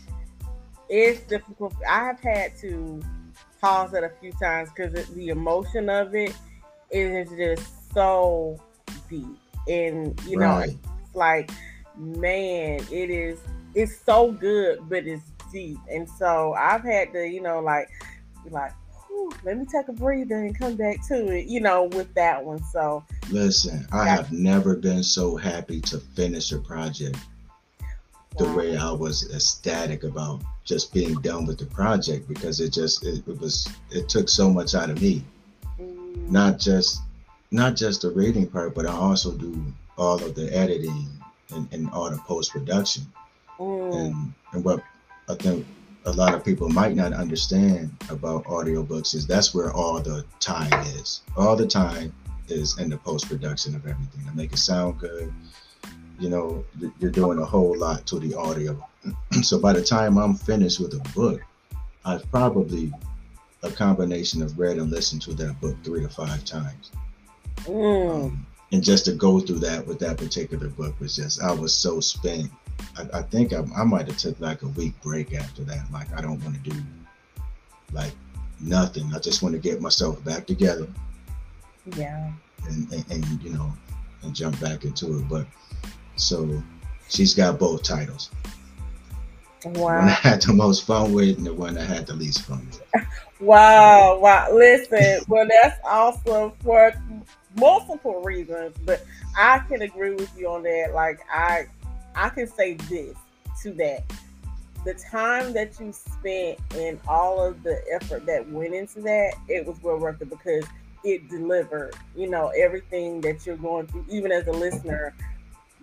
it's difficult. I have had to pause it a few times because the emotion of it is just so deep, and you know, right. it's like, man, it is. It's so good, but it's deep, and so I've had to, you know, like, like, let me take a breather and come back to it, you know, with that one. So listen, I have never been so happy to finish a project the wow. way I was ecstatic about just being done with the project because it just it, it was it took so much out of me. Mm. Not just not just the reading part, but I also do all of the editing and, and all the post production. Mm. And and what I think a lot of people might not understand about audiobooks is that's where all the time is. All the time is in the post production of everything to make it sound good. You know, you're doing a whole lot to the audio. so by the time I'm finished with a book, I've probably a combination of read and listened to that book three to five times. Mm. Um, and just to go through that with that particular book was just I was so spent I, I think I, I might have took like a week break after that. Like I don't want to do like nothing. I just want to get myself back together. Yeah. And, and, and you know and jump back into it. But so she's got both titles. Wow. The one I had the most fun with and the one I had the least fun with. wow, wow. Listen, well that's awesome for multiple reasons, but I can agree with you on that. Like I I can say this to that. The time that you spent and all of the effort that went into that, it was well worth it because it delivered, you know, everything that you're going through, even as a listener,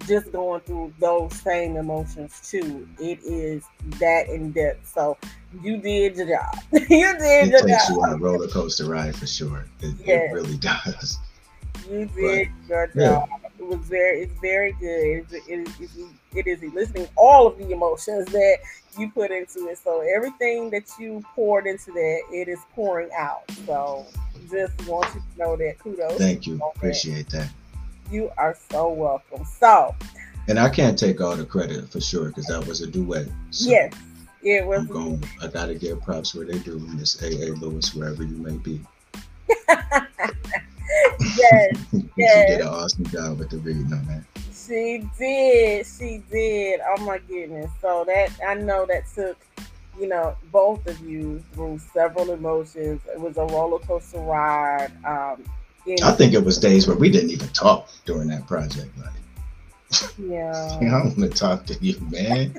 just going through those same emotions too. It is that in depth. So you did your job. you did it your takes job. you on a roller coaster ride for sure. It, yes. it really does. You did but, your job. Yeah it was very, it's very good. It, it, it, it is eliciting all of the emotions that you put into it. So everything that you poured into that, it is pouring out. So just want you to know that. Kudos. Thank you. Appreciate that. that. You are so welcome. So. And I can't take all the credit for sure because that was a duet. So yes. It was. I'm going, I gotta give props where they do, Miss A. A. Lewis, wherever you may be. yes, yes. She did an awesome job with the reading on that. She did. She did. Oh my goodness. So that I know that took, you know, both of you through several emotions. It was a roller coaster ride. Um, I think it was days where we didn't even talk during that project. Like, yeah. I don't want to talk to you, man.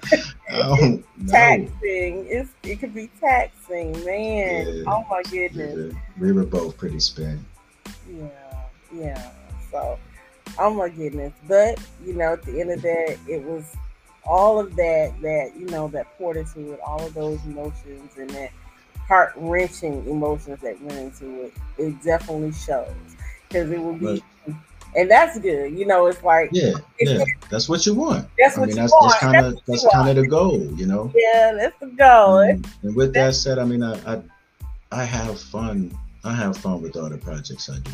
Taxing. It's it could be taxing, man. Yeah. Oh my goodness. We were both pretty spent. Yeah, yeah. So, oh my goodness. But you know, at the end of that, it was all of that that you know that poured into it, all of those emotions and that heart wrenching emotions that went into it. It definitely shows because it will be. But, and that's good. You know, it's like yeah, it's, yeah. That's what you want. That's what I mean, you that's, want. That's kind of that's, kind of the goal. You know. Yeah, that's the goal. And, and with that said, I mean, I, I I have fun I have fun with all the projects I do.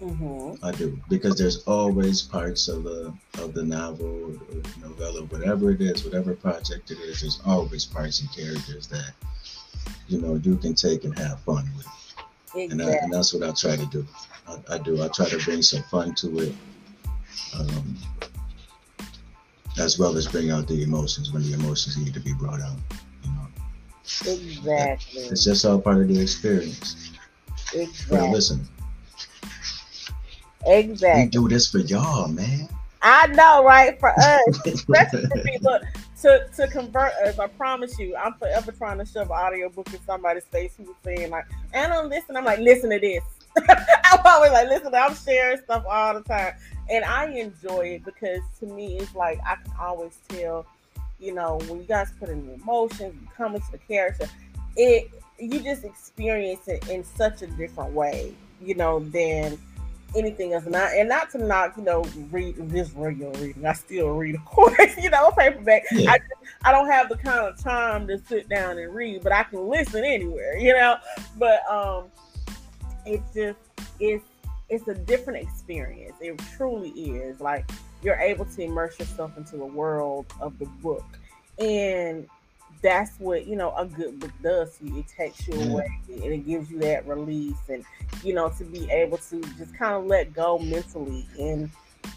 Mm-hmm. I do because there's always parts of the of the novel or novella, whatever it is, whatever project it is. There's always parts and characters that you know you can take and have fun with, exactly. and, I, and that's what I try to do. I, I, do. I try to bring some fun to it, um, as well as bring out the emotions when the emotions need to be brought out. You know, exactly. It's just all part of the experience. Exactly. Listen. Exactly. We do this for y'all, man. I know, right? For us, especially for people to, to convert us. I promise you, I'm forever trying to shove an audiobook in somebody's face who was saying like, "And "I don't listen." I'm like, "Listen to this." I'm always like, "Listen." I'm sharing stuff all the time, and I enjoy it because to me, it's like I can always tell. You know, when you guys put in the emotions, you come into the character, it you just experience it in such a different way, you know, than anything else. And Not and not to knock, you know, read this regular reading. I still read, of course, you know, paperback. Yeah. I I don't have the kind of time to sit down and read, but I can listen anywhere, you know. But um, it's just it's it's a different experience. It truly is. Like you're able to immerse yourself into a world of the book, and that's what you know a good book does to you. It takes you mm-hmm. away and it gives you that release, and you know to be able to just kind of let go mentally and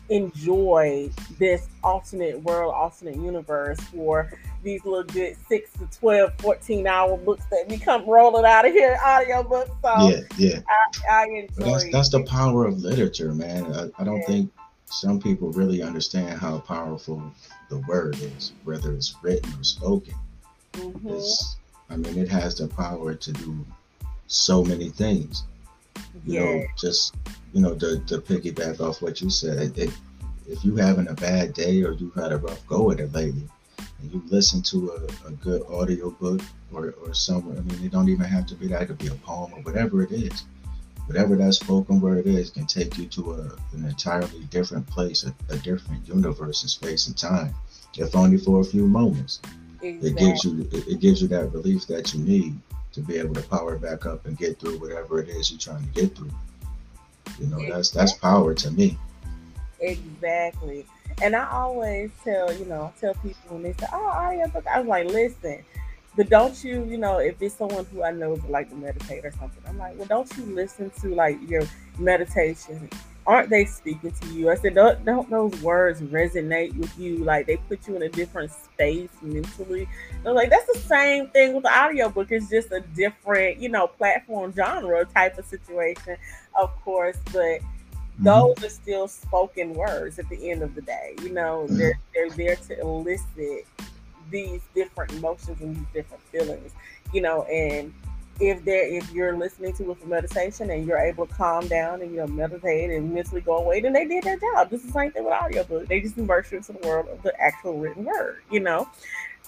enjoy this alternate world, alternate universe for these little good six to 12, 14 hour books that become rolling out of here, audio books. So yeah, yeah. I, I enjoy that's, that's the power of literature, man. I, I don't yeah. think some people really understand how powerful the word is, whether it's written or spoken. Mm-hmm. I mean, it has the power to do so many things. You yeah. know, just you know, to, to piggyback off what you said, it, if you're having a bad day or you've had a rough go with it lately, and you listen to a, a good audio book or, or somewhere, I mean, it don't even have to be that. It could be a poem or whatever it is. Whatever that spoken word is can take you to a, an entirely different place, a, a different universe in space and time, if only for a few moments. Exactly. It gives you it, it gives you that relief that you need to be able to power back up and get through whatever it is you're trying to get through. You know, exactly. that's that's power to me. Exactly. And I always tell, you know, I tell people when they say, Oh, audiobook, I was like, listen, but don't you, you know, if it's someone who I know is like to meditate or something, I'm like, well, don't you listen to like your meditation aren't they speaking to you? I said, don't, don't those words resonate with you? Like they put you in a different space mentally. They're like, that's the same thing with the audiobook. It's just a different, you know, platform genre type of situation, of course, but mm-hmm. those are still spoken words at the end of the day. You know, mm-hmm. they're they're there to elicit these different emotions and these different feelings, you know, and if there if you're listening to it for meditation and you're able to calm down and you know meditate and mentally go away, then they did their job. This is the same thing with audiobook. They just immerse you into the world of the actual written word, you know.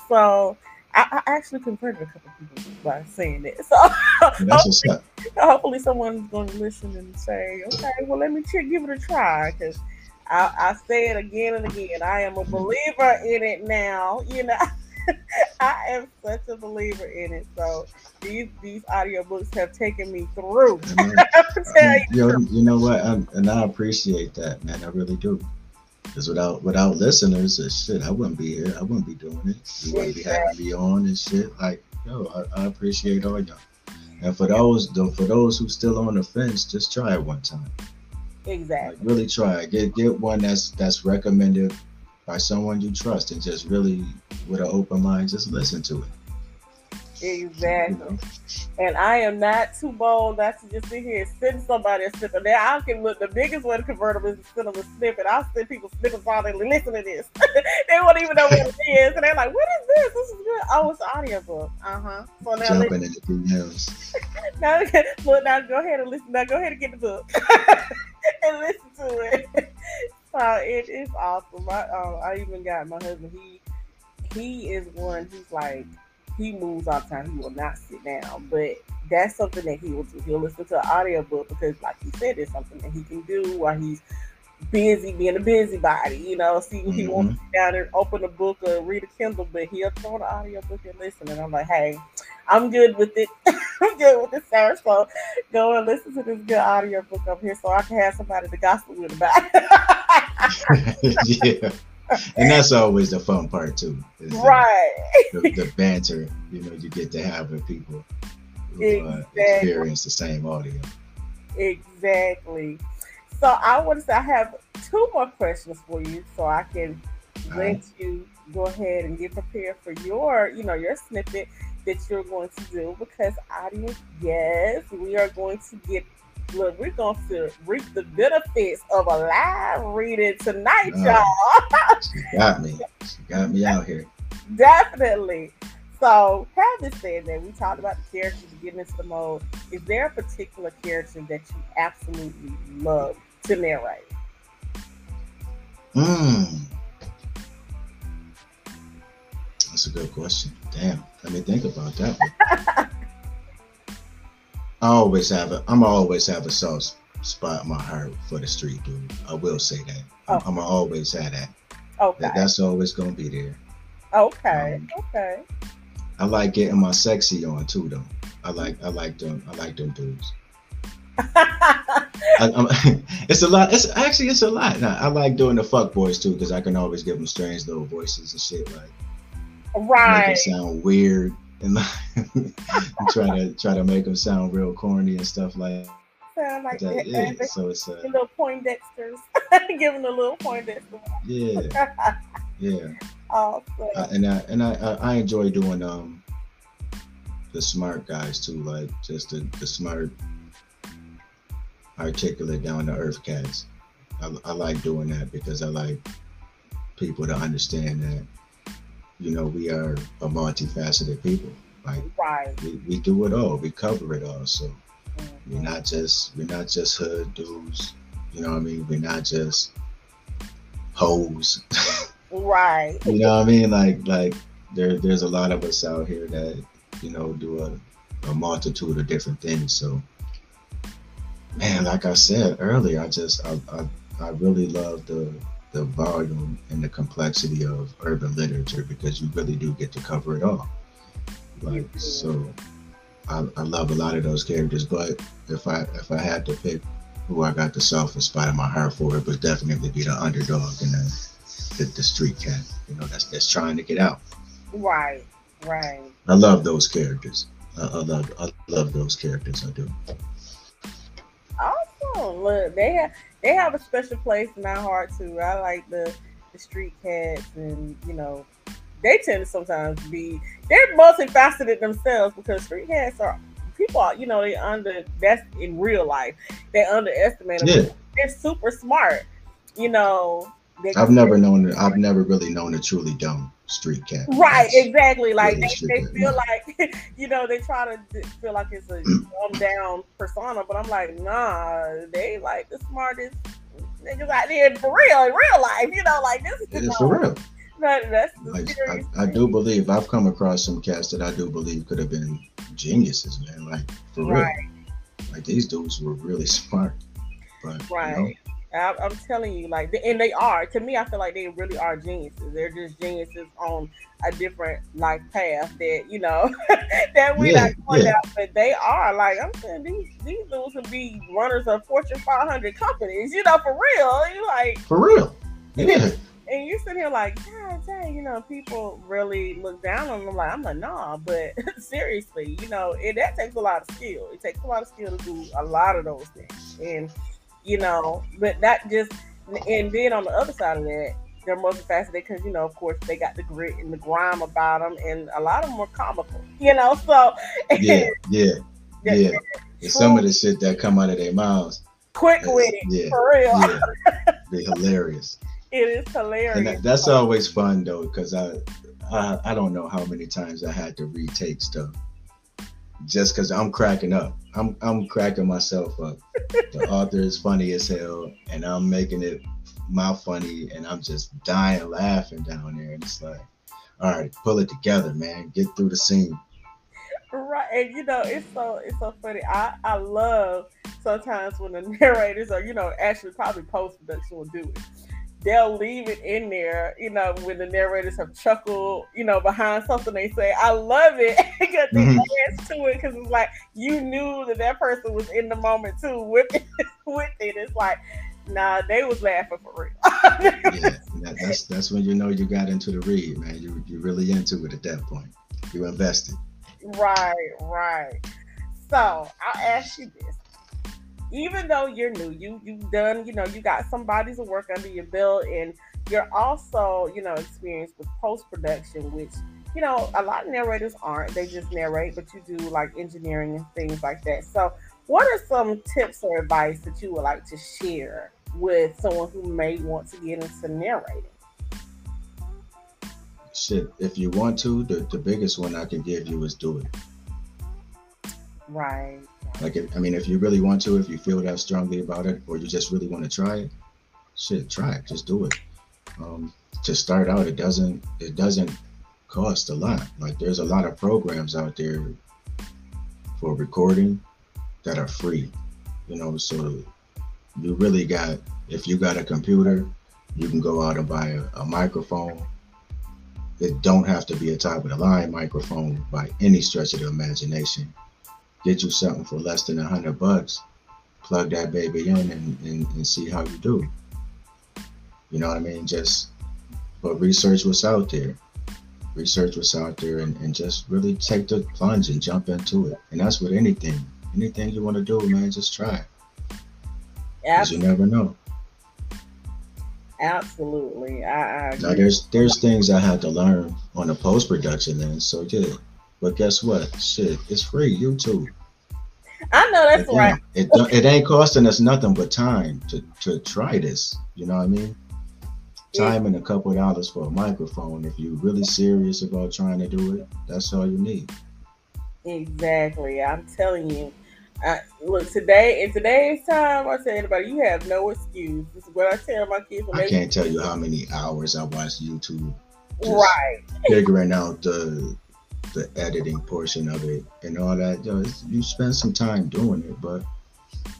So I, I actually converted a couple people by saying it. So hopefully, hopefully someone's going to listen and say, okay, well let me check, give it a try because I, I say it again and again. I am a believer in it now, you know. I am such a believer in it. So these these audiobooks have taken me through. you, you, you, know what? I'm, and I appreciate that, man. I really do. Because without without listeners, shit, I wouldn't be here. I wouldn't be doing it. You wouldn't be having me on and shit. Like, yo, I, I appreciate all y'all. Mm-hmm. And for those for those who still on the fence, just try it one time. Exactly. Like, really try. Get get one that's that's recommended by someone you trust and just really with an open mind just listen to it Exactly. And I am not too bold not to just sit here and send somebody a snippet. Now I can look the biggest way to convert them is to send them a snippet. I'll send people snippets all they listen to this. they won't even know what it is. And they're like, what is this? This is good. Oh, it's an audiobook. Uh-huh. So now jumping anything else. now, well, now go ahead and listen. Now go ahead and get the book and listen to it. So it is awesome. I, um, I even got my husband. He he is one. He's like he moves all the time. He will not sit down, but that's something that he will do. He'll listen to an audiobook because, like he said, it's something that he can do while he's busy being a busybody. You know, see, mm-hmm. he wants to sit down and open a book or read a Kindle, but he'll throw the audiobook and listen. And I'm like, hey, I'm good with it. I'm good with it, sir. So go and listen to this good audiobook up here so I can have somebody to gossip with about yeah. And that's always the fun part too. Right. The, the, the, banter, you know, you get to have with people who exactly. uh, experience the same audio. Exactly. So I want to say I have two more questions for you so I can let right. you go ahead and get prepared for your, you know, your snippet that you're going to do because audience, yes, we are going to get look, we're going to reap the benefits of a live reading tonight, y'all. she got me. She got me out here. Definitely. So, having said that, we talked about the characters getting into the mode. Is there a particular character that you absolutely love to narrate? Hmm. That's a good question. Damn. Let me think about that I always have a I'm always have a soft spot in my heart for the street dude. I will say that. Oh. I'm, I'm always have that. Okay. that. That's always gonna be there. okay. um, okay. I like getting my sexy on too, though. I like I like them I like them dudes. I, it's a lot. It's actually it's a lot. Now, I like doing the fuck boys too because I can always give them strange little voices and shit like make right. them sound weird and, like, and try to try to make them sound real corny and stuff like Sound like that. that. Yeah. So it's uh, little Poindexters. Giving a little Poindexter. yeah, yeah. awesome. I, and I and I, I I enjoy doing um the smart guys too, like just the, the smart, articulate, down to earth cats. I, I like doing that because I like people to understand that you know we are a multifaceted people. Like right. we, we do it all, we cover it all. So we're Mhm. not just we're not just hood dudes. You know what I mean? We're not just hoes. Right. you know what I mean? Like like there there's a lot of us out here that you know do a, a multitude of different things. So man, like I said earlier, I just I I, I really love the the volume and the complexity of urban literature because you really do get to cover it all. Like so I, I love a lot of those characters, but if I if I had to pick who I got the softest spot in my heart for, it would definitely be the underdog and the the, the street cat. You know, that's that's trying to get out. Right. Right. I love those characters. I, I love I love those characters. I do. Look, they have they have a special place in my heart too. I like the the street cats, and you know, they tend to sometimes be they're multifaceted themselves because street cats are people. Are, you know, they under that's in real life. They underestimate them. Yeah, They're super smart. You know. I've never known. I've never really known a truly dumb street cat. Right, That's- exactly. Like really they, they feel like, you know, they try to feel like it's a dumbed down persona, but I'm like, nah, they like the smartest niggas out there for real, in real life. You know, like this is you for real. that- Like, I, I do believe I've come across some cats that I do believe could have been geniuses, man. Like for real. Like these dudes were really smart. But right. you know, I, I'm telling you, like, and they are. To me, I feel like they really are geniuses. They're just geniuses on a different life path that you know that we Yeah, not going yeah. down. But they are like, I'm saying these these dudes would be runners of Fortune 500 companies. You know, for real. You like, for real. Yeah. and you sit here like, God dang, you know, people really look down on them. Like, I'm like, nah, but seriously, you know, it that takes a lot of skill. It takes a lot of skill to do a lot of those things, and you know, but not just. And then on the other side of that, they're multifaceted because you know, of course, they got the grit and the grime about them, and a lot of them are comical. You know, so Yeah. Yeah. they're Yeah. And some of the shit that come out of their mouths. quick is- with it Yeah. for real. Yeah. Be hilarious. It is hilarious. And that, that's always fun though, because I, I I don't know how many times I had to retake stuff just because I'm cracking up. I'm I'm cracking myself up. The author is funny as hell, and I'm making it my funny, and I'm just dying laughing down there. And it's like, all right, pull it together, man. Get through the scene. Right, and you know it's so it's so funny. I I love sometimes when the narrators or you know actually probably post production will do it. They'll leave it in there, you know, when the narrators have chuckled, you know, behind something they say. I love it because they mm-hmm. dance to it because it's like you knew that that person was in the moment too with it. with it, it's like, nah, they was laughing for real. Yeah, that, that's that's when you know you got into the read, man. You you really into it at that point. You invested. Right, right. So I'll ask you this. Even though you're new, you you've done, you know, you got some bodies of work under your belt and you're also, you know, experienced with post-production, which, you know, a lot of narrators aren't. They just narrate, but you do like engineering and things like that. So what are some tips or advice that you would like to share with someone who may want to get into narrating? Shit, if you want to, the, the biggest one I can give you is do it. Right. Like, if, I mean, if you really want to, if you feel that strongly about it, or you just really want to try it, shit, try it. Just do it. Um, to start out, it doesn't it doesn't cost a lot. Like, there's a lot of programs out there for recording that are free. You know, so you really got if you got a computer, you can go out and buy a, a microphone. It don't have to be a top of the line microphone by any stretch of the imagination. Get you something for less than a hundred bucks. Plug that baby in and, and, and see how you do. You know what I mean? Just but research what's out there. Research what's out there and, and just really take the plunge and jump into it. And that's with anything. Anything you want to do, man, just try. Yeah, Because you never know. absolutely. I, I Now there's there's things I had to learn on the post production end, so yeah. But guess what? Shit, it's free. YouTube. I know that's It- right. It don't- it ain't costing us nothing but time to to try this. You know what I mean? Yeah. Time and a couple of dollars for a microphone. If you're really serious about trying to do it, that's all you need. Exactly. I'm telling you. I, look, today in today's time, I tell anybody, you have no excuse. This is what I tell my kids I can't tell you how many hours I watch YouTube right. figuring out the the editing portion of it and all that. You, know, it's- you spend some time doing it, but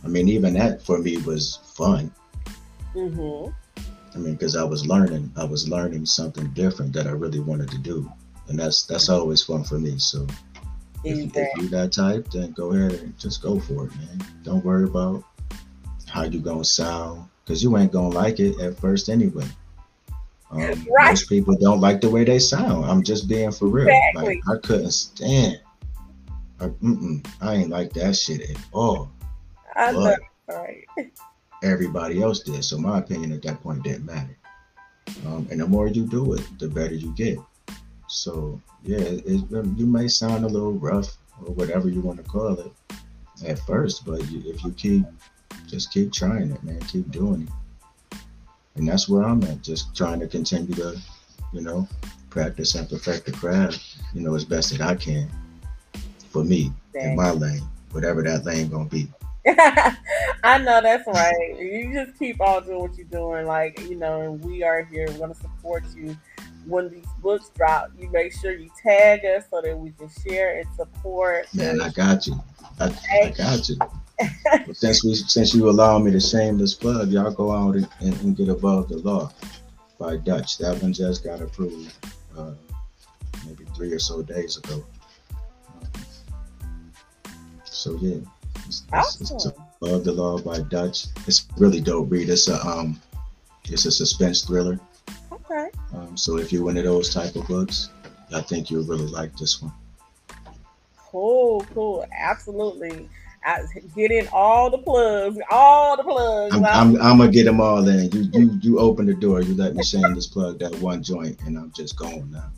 I mean, even that for me was fun. hmm I mean, because I was learning, I was learning something different that I really wanted to do, and that's that's always fun for me. So if, if you that type, then go ahead and just go for it, man. Don't worry about how you gonna sound, because you ain't gonna like it at first anyway. Um, Right. Most people don't like the way they sound. I'm just being for real. Exactly. Like I couldn't stand. I, I ain't like that shit at all. I. But Right. everybody else did. So my opinion at that point didn't matter. Um, and the more you do it, the better you get. So yeah, it, it, you may sound a little rough or whatever you want to call it at first, but you, if you keep, just keep trying it, man. Keep doing it. And that's where I'm at, just trying to continue to, you know, practice and perfect the craft, you know, as best that I can for me in my lane, whatever that lane gonna be. I know that's right. You just keep on doing what you're doing, like you know. And we are here. We're gonna support you when these books drop. You make sure you tag us so that we can share and support. Man, I got you. I, I got you. Since we since you allow me to shameless plug, y'all go out and, and, and get above the law by Dutch. That one just got approved uh, maybe three or so days ago. So yeah, it's, it's, it's above the law by Dutch. It's really dope read. It's a um, it's a suspense thriller. Okay. Um, so if you're one of those type of books, I think you'll really like this one. Cool. Cool. Absolutely. I, get in all the plugs. All the plugs. I'm, I'm, I'm gonna get them all in. You you you open the door. You let me shameless plug that one joint, and I'm just going now.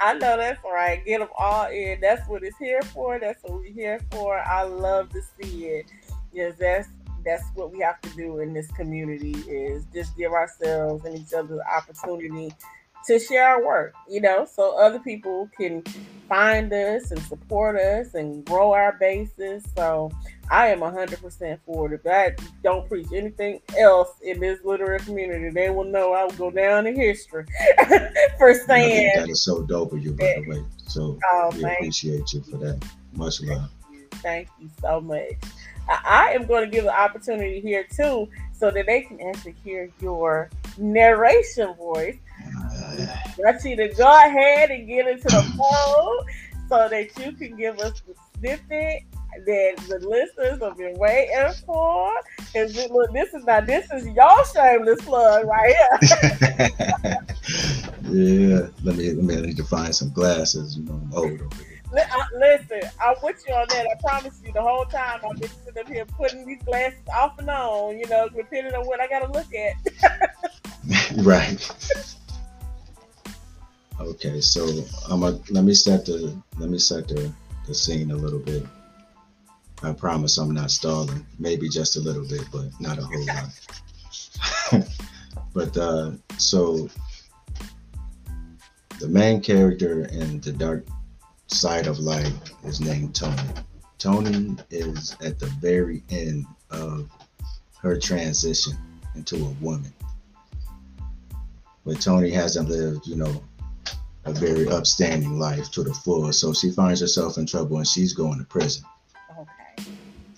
I know that's right. Get them all in. That's what it's here for. That's what we're here for. I love to see it. Yes, that's that's what we have to do in this community is just give ourselves and each other the opportunity to share our work, you know, so other people can find us and support us and grow our bases. So I am 100% for it. If I don't preach anything else in this literary community, they will know I will go down in history for And I think saying, that is so dope of you, by the way. So oh, we appreciate you for that. Much love. Thank you so much. I, I am going to give the opportunity here too so that they can actually hear your narration voice. Uh, I want you to go ahead and get into the phone so that you can give us the snippet that the listeners have been waiting for. Because look, this is not this is your shameless plug right here. yeah, let me let me I need to find some glasses. You know, I'm old over here. I- Listen, I'm with you on that. I promise you, the whole time I've been sitting up here putting these glasses off and on, you know, depending on what I got to look at. right. Okay, so I'm a, let me set the let me set the, the scene a little bit. I promise I'm not stalling. Maybe just a little bit, but not a whole lot. but uh so the main character in the dark side of light is named Tony. Tony is at the very end of her transition into a woman. But Tony hasn't lived, you know, a very upstanding life to the full. So she finds herself in trouble and she's going to prison. Okay.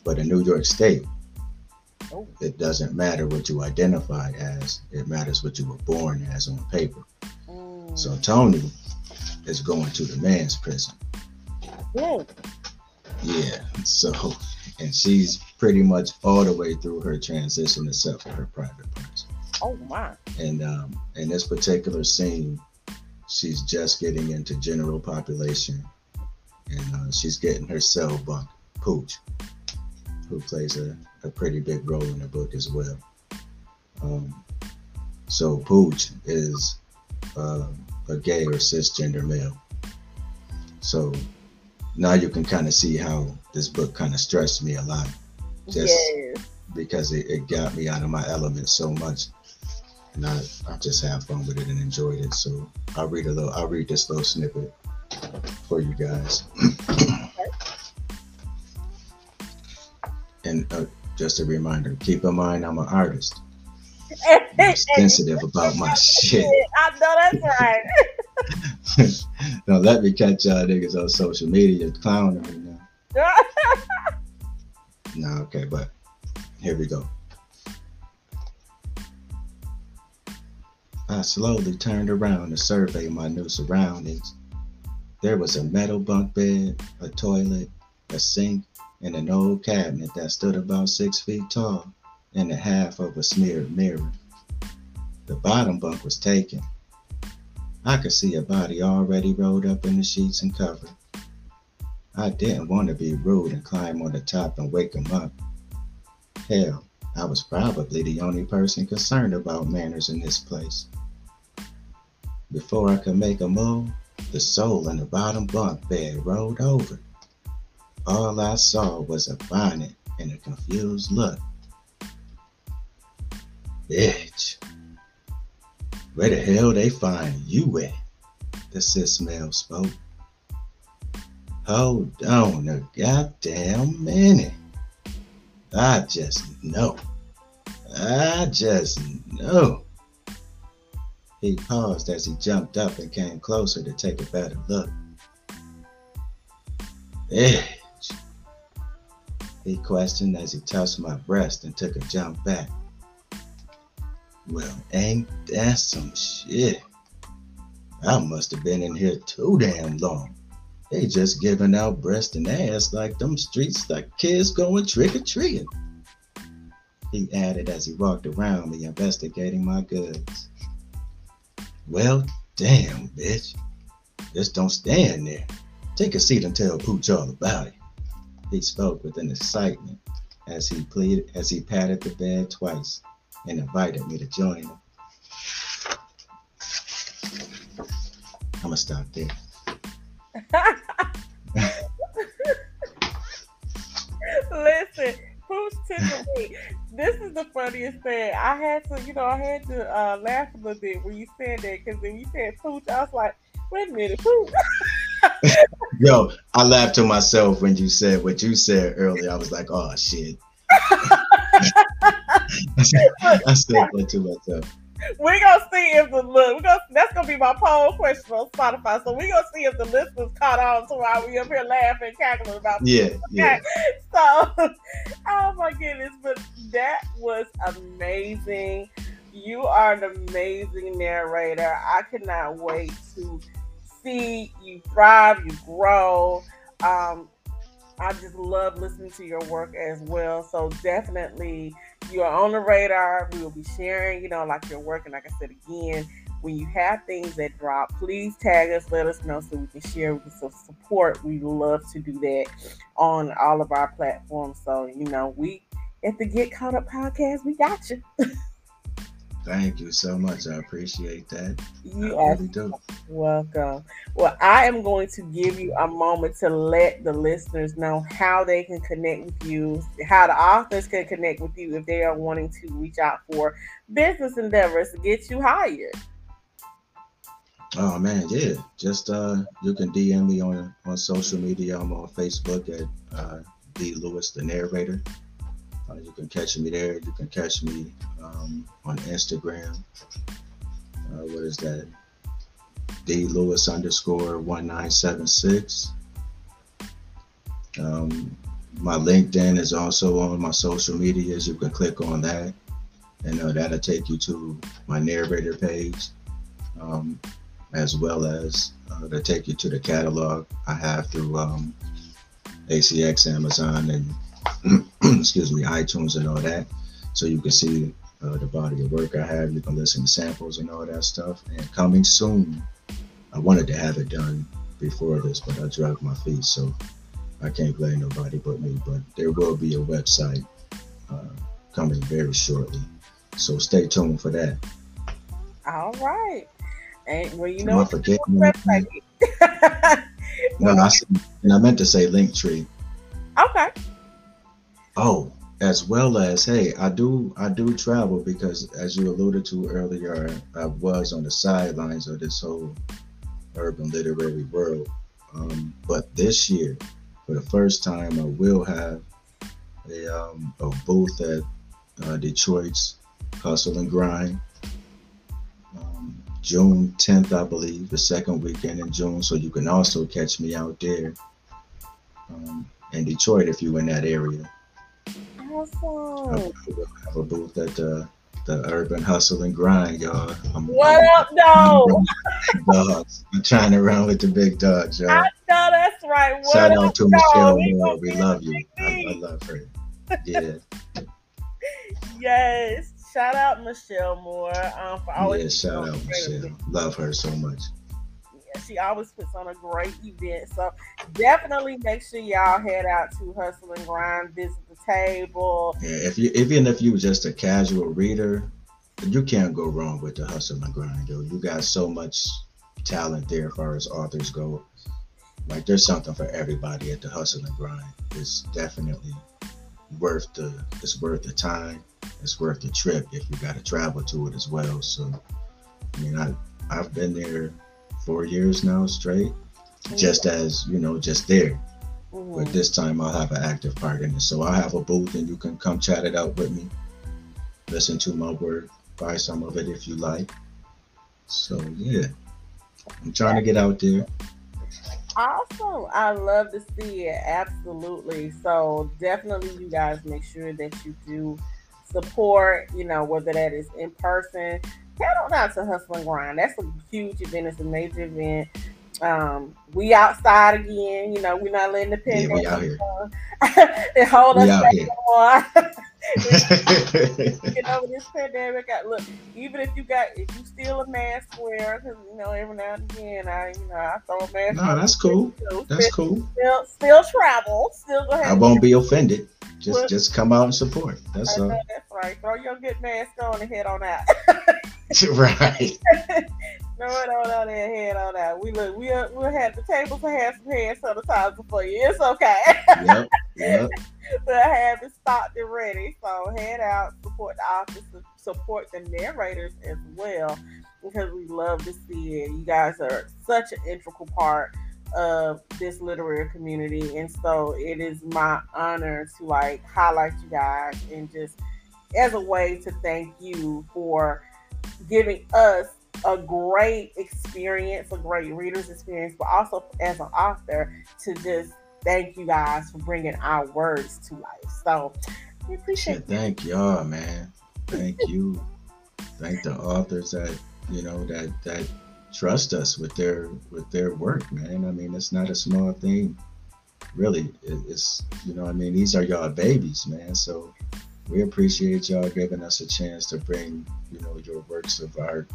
But in New York State, Oh. It doesn't matter what you identify as, it matters what you were born as on paper. Mm. So Tony is going to the man's prison. Yeah. Yeah. So, and she's pretty much all the way through her transition except for her private parts. Oh my. And um, in this particular scene, she's just getting into general population, and uh, she's getting her cell bunk, Pooch, who plays a, a pretty big role in the book as well. Um, so Pooch is uh, a gay or cisgender male. So now you can kind of see how this book kind of stressed me a lot, just yes. because it, it got me out of my element so much and I, I just have fun with it and enjoyed it. So I'll read a little. I'll read this little snippet for you guys. and uh, just a reminder: keep in mind, I'm an artist. I'm sensitive about my shit. I know that's right. Don't let me catch y'all niggas on social media clowning me now. No, okay, but here we go. I slowly turned around to survey my new surroundings. There was a metal bunk bed, a toilet, a sink, and an old cabinet that stood about six feet tall, and a half of a smeared mirror. The bottom bunk was taken. I could see a body already rolled up in the sheets and covered. I didn't want to be rude and climb on the top and wake him up. Hell, I was probably the only person concerned about manners in this place. Before I could make a move, the soul in the bottom bunk bed rolled over. All I saw was a bonnet and a confused look. Bitch, where the hell they find you at? The cis male spoke. Hold on a goddamn minute. I just know. I just know. He paused as he jumped up and came closer to take a better look. Edge. He questioned as he touched my breast and took a jump back. Well, ain't that some shit? I must have been in here too damn long. They just giving out breast and ass like them streets like kids going trick or treating. He added as he walked around me investigating my goods. Well, damn, bitch. Just don't stand there. Take a seat and tell Pooch all about it. He spoke with an excitement as he pleaded as he patted the bed twice and invited me to join him. I'ma stop there. Me. This is the funniest thing. I had to, you know, I had to uh, laugh a little bit when you said that because when you said Pooch, I was like, wait a minute, Pooch. Yo, I laughed to myself when you said what you said earlier. I was like, oh shit. I said that to myself. We're gonna see if the look. We're gonna that's gonna be my poll question on Spotify. So we're gonna see if the listeners caught on to why we up here laughing, cackling about. Yeah, yeah. So, oh my goodness, but that was amazing. You are an amazing narrator. I cannot wait to see you thrive, you grow. Um, I just love listening to your work as well. So definitely you are on the radar. We will be sharing, you know, like your work. And like I said again, when you have things that drop, please tag us, let us know so we can share, we can support. We love to do that on all of our platforms. So, you know, we at the Get Caught Up podcast, we got you. Thank you so much. I appreciate that. You I are really do. welcome. Well, I am going to give you a moment to let the listeners know how they can connect with you, how the authors can connect with you if they are wanting to reach out for business endeavors to get you hired. Oh man, yeah. Just uh you can DM me on on social media. I'm on Facebook at uh D Lewis the narrator. Uh, you can catch me there. You can catch me um, on Instagram. Uh, what is that? D Lewis underscore one nine seven six. Um, my LinkedIn is also on my social medias. You can click on that, and uh, that'll take you to my narrator page, um, as well as uh, to take you to the catalog I have through um, ACX, Amazon, and excuse me, iTunes, and all that. So you can see uh, the body of work I have. You can listen to samples and all that stuff. And coming soon, I wanted to have it done before this, but I dragged my feet, so I can't blame nobody but me. But there will be a website uh, coming very shortly, so stay tuned for that. All right. And well, you know, website. no, I, and I meant to say Linktree. Okay. Oh, as well as hey, I do I do travel because as you alluded to earlier, I was on the sidelines of this whole urban literary world. Um, but this year, for the first time, I will have a, um, a booth at uh, Detroit's Hustle and Grind. Um, June 10th, I believe, the second weekend in June. So you can also catch me out there um, in Detroit if you're in that area. Awesome. Have a booth at the the urban hustle and grind, y'all. I'm, what up, though? dogs. I'm trying to run with the big dogs, y'all. I know that's right. What Shout out to Michelle Moore. We love you. I, I, love her. Yeah. yes. Shout out Michelle Moore um, for always. Yeah, shout out Michelle. Love her so much. She always puts on a great event. So definitely make sure y'all head out to Hustle and Grind, visit the table. Yeah, if you even if you were just a casual reader, you can't go wrong with the Hustle and Grind. You got so much talent there as far as authors go. Like there's something for everybody at the Hustle and Grind. It's definitely worth the it's worth the time. It's worth the trip if you got to travel to it as well. So, I mean, I I've been there four years now straight, just as you know, just there. Mm-hmm. But this time I'll have an active part in it. So I'll have a booth and you can come chat it out with me. Listen to my work, buy some of it if you like. So yeah. I'm trying to get out there. Awesome. I love to see it. Absolutely. So definitely you guys make sure that you do support, you know, whether that is in person. Head on out to Hustle and Grind. That's a huge event. It's a major event. Um, we outside again. You know, we're not letting the pandemic yeah, we out here. and hold we us back get over this pandemic. I, look, even if you got, if you steal a mask, wear because you know every now and again, I you know I throw a mask. No, that's cool. That's still, cool. Still, still travel. Still go ahead. I won't be offended. Just, just come out and support. That's all. That's right. Throw your good mask on and head on out. right. No, no, no, there, head on out. We look, we uh, we'll have the tables and have some hand sanitizer for you. It's okay. yep, yep. we'll have it stocked and ready. So head out, support the office, support the narrators as well, because we love to see it. You guys are such an integral part of this literary community, and so it is my honor to like highlight you guys and just as a way to thank you for giving us a great experience, a great reader's experience, but also as an author to just thank you guys for bringing our words to life. So we appreciate. Yeah, thank y'all, man. Thank you. thank the authors that you know that that trust us with their with their work, man. I mean, it's not a small thing. Really, it's you know, I mean, these are y'all babies, man. So we appreciate y'all giving us a chance to bring you know your works of art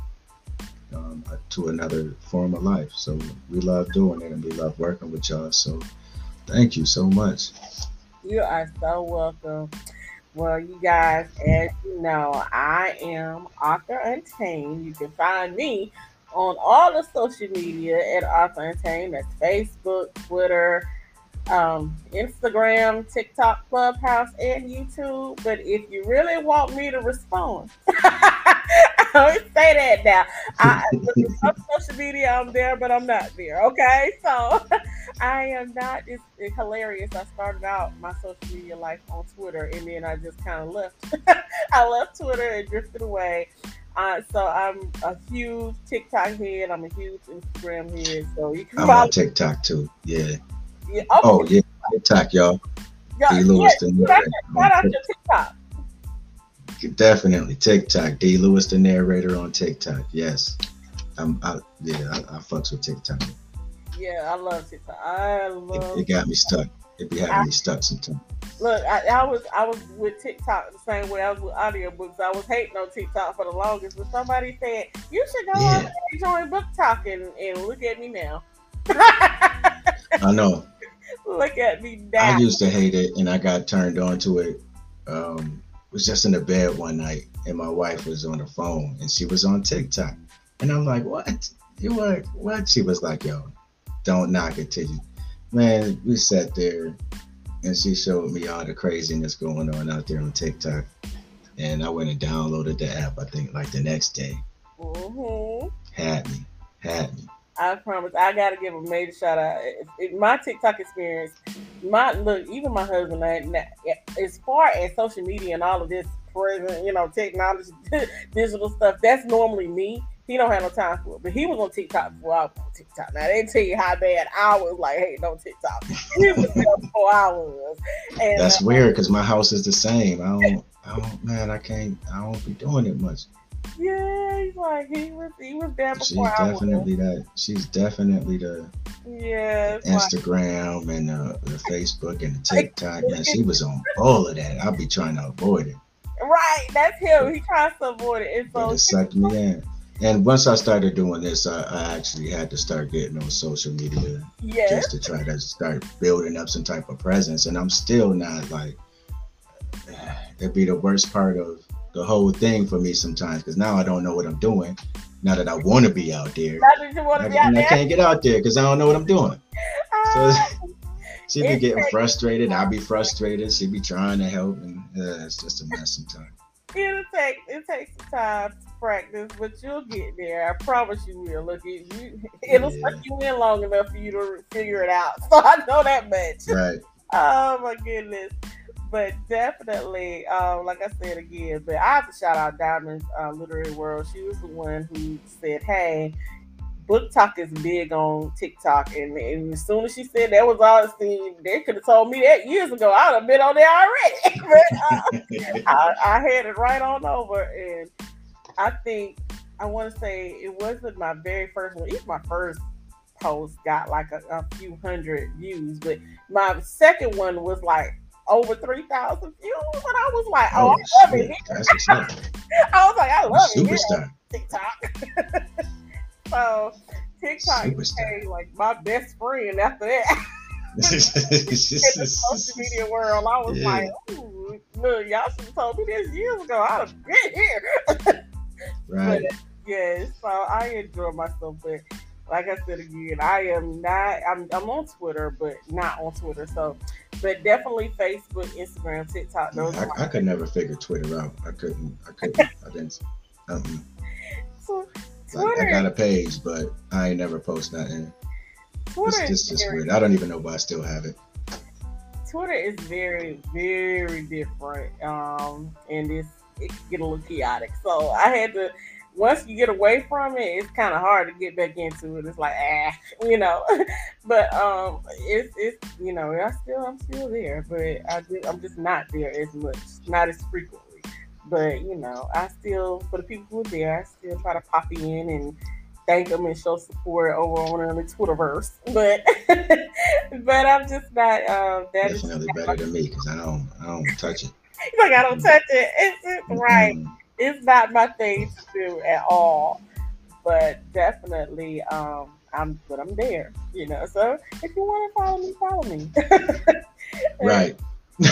um, to another form of life. So we love doing it and we love working with y'all. So thank you so much. You are so welcome. Well, you guys, as you know, I am Author Untamed. You can find me on all the social media at Author Untamed. That's Facebook, Twitter, um, Instagram, TikTok, Clubhouse, and YouTube. But if you really want me to respond, I don't say that now. I, on social media, I'm there, but I'm not there. Okay, so I am not. It's, it's, hilarious. I started out my social media life on Twitter, and then I just kind of left. I left Twitter and drifted away. Uh, so I'm a huge TikTok head. I'm a huge Instagram head. So you can. I'm follow on TikTok too. Yeah. Yeah, okay. Oh yeah, TikTok, y'all. D Lewis yeah, the narrator. shout out your TikTok. Definitely TikTok. D Lewis the narrator on TikTok. Yes. I'm I, yeah, I, I fucks with TikTok. Yeah, I love TikTok. I love. it it got me stuck. It be having me stuck sometimes. Look, I, I was I was with TikTok the same way I was with audiobooks. I was hating on TikTok for the longest, but somebody said you should go on and join Book Talk, and, and look at me now. I know. look at me now. I used to hate it and I got turned on to it. Um was just in the bed one night and my wife was on the phone and she was on TikTok. And I'm like, What? You what what? She was like, Yo, don't knock it till you man, we sat there and she showed me all the craziness going on out there on TikTok. And I went and downloaded the app, I think like the next day. hmm Had me. Had me. I promise. I gotta give a major shout out. It, it- my TikTok experience, my look, even my husband. I, as far as social media and all of this present, you know, technology, digital stuff, that's normally me. He don't have no time for it, but he was on TikTok before I was on TikTok. Now they tell you how bad I was like, hey, no TikTok. He was there before I was, and That's uh, weird because my house is the same. I don't I don't man, I can't I don't be doing it much. Yeah, he's like he was he was there She's before I was. definitely that. She's definitely the Yeah, it's like, Instagram and the, the Facebook and the TikTok. Man, she was on all of that. I'll be trying to avoid it, right. That's him. He tries to avoid it, and so it sucked me in. And once I started doing this, I, I actually had to start getting on social media yeah. just to try to start building up some type of presence. And I'm still not like it'd be the worst part of the whole thing for me sometimes because now I don't know what I'm doing. Now that I want to be out there, Not that you I, be out I can't get out there because I don't know what I'm doing. So Ah, she be getting crazy. frustrated. I'll be frustrated. She be trying to help, and uh, it's just a mess sometimes. it'll take it takes time to practice, but you'll get there. I promise you will. Look, it, you, it'll Yeah. suck you in long enough for you to figure it out. So I know that much. Right. Oh my goodness. But definitely, um, like I said again, but I have to shout out Diamond's uh, Literary World. She was the one who said, "Hey, BookTok is big on TikTok," and, and as soon as she said that was all seen, they could have told me that years ago. I'd have been on there already. but uh, I, I had it right on over, and I think I want to say it wasn't my very first one. Even my first post got like a, a few hundred views, but my second one was like over three thousand views, and I was like, "Oh, Oh, I love shit. it!" That's what's up. I was like, "I love it!" Superstar. Yeah, TikTok. so TikTok Superstar. became like my best friend after that. in the social media world, I was Yeah. like, Ooh, look, y'all should have told me this years ago. I'd have been here. right. Yes, so I enjoy myself, but like I said again, I am not. I'm, I'm on Twitter, but not on Twitter. So, but definitely Facebook, Instagram, TikTok. Those I, I could never figure Twitter out. I couldn't. I couldn't. I didn't. Um, so, like, I Twitter. got a page, but I ain't never post nothing. It's, Twitter it's is just weird. I don't even know why I still have it. Twitter is very, very different. Um, and it's it can get a little chaotic. So I had to. Once you get away from it, it's kind of hard to get back into it. It's like ah, you know. but um, it's it's you know I still I'm still there, but I just, I'm just not there as much, not as frequently. But you know, I still for the people who are there, I still try to pop in and thank them and show support over on the Twitterverse. But but I'm just not. Um, that is Definitely better than me because I don't. I don't touch it. like I don't touch it. It's, it's right. It's not my thing to do at all. But definitely, um, I'm but I'm there. You know. So if you want to follow me, follow me. Right.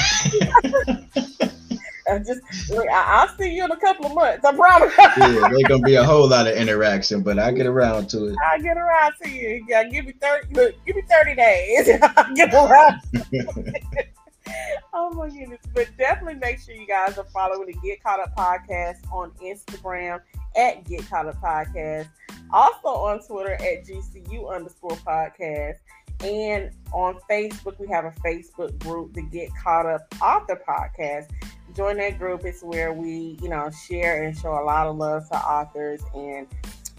I just look, I, I'll see you in a couple of months. I promise. yeah, there's gonna be a whole lot of interaction, but I get around to it. I'll get around to you. Gotta give me thirty. Look, give me thirty days. Get around. My! But definitely make sure you guys are following the Get Caught Up podcast on Instagram at Get Caught Up Podcast. Also on Twitter at GCU underscore podcast. And on Facebook, we have a Facebook group, the Get Caught Up Author Podcast. Join that group. It's where we, you know, share and show a lot of love to authors and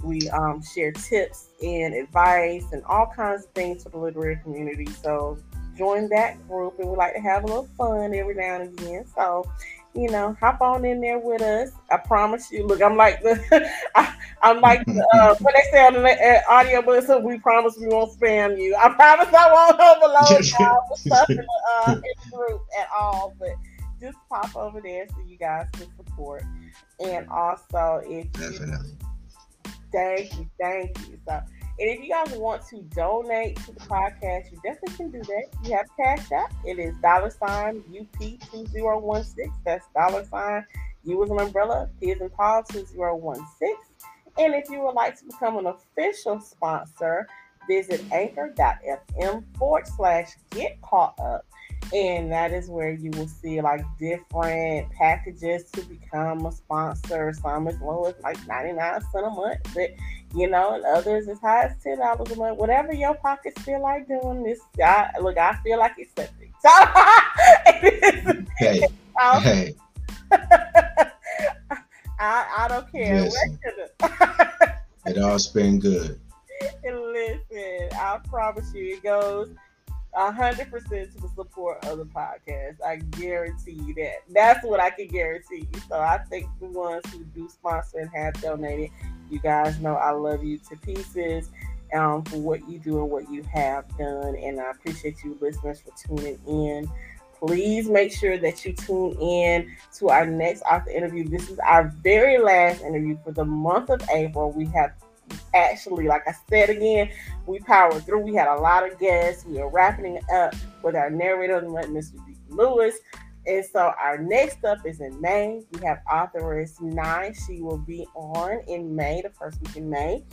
we um, share tips and advice and all kinds of things for the literary community. So join that group, and we like to have a little fun every now and again. So, you know, hop on in there with us. I promise you. Look, I'm like the, I, am like the, uh, what they say on the uh, audio book. So we promise we won't spam you. I promise I won't overload y'all with stuff in the, uh, in the group at all. But just pop over there so you guys can support. And also, if definitely, you, thank you, thank you. So and if you guys want to donate to the podcast, you definitely can do that. You have Cash App. It is dollar sign UP2016. That's dollar sign U as an umbrella, P as in Paul 2016. And if you would like to become an official sponsor, visit anchor.fm forward slash get caught up and that is where you will see like different packages to become a sponsor. Some as low as like 99 cents a month, but you know, and others as high as ten dollars a month. Whatever your pockets feel like doing. This I look, I feel like accepting. So hey, hey. I, I don't care. it all's been good. And listen, I promise you, it goes hundred percent to the support of the podcast. I guarantee you that. That's what I can guarantee you. So I think the ones who do sponsor and have donated, you guys know I love you to pieces um, for what you do and what you have done. And I appreciate you listeners for tuning in. Please make sure that you tune in to our next author interview. This is our very last interview for the month of April. We have actually, like I said again, we powered through. We had a lot of guests. We are wrapping up with our narrator, Mr. D. Lewis. And so our next up is in May. We have authoress Nye. She will be on in May, the first week in May.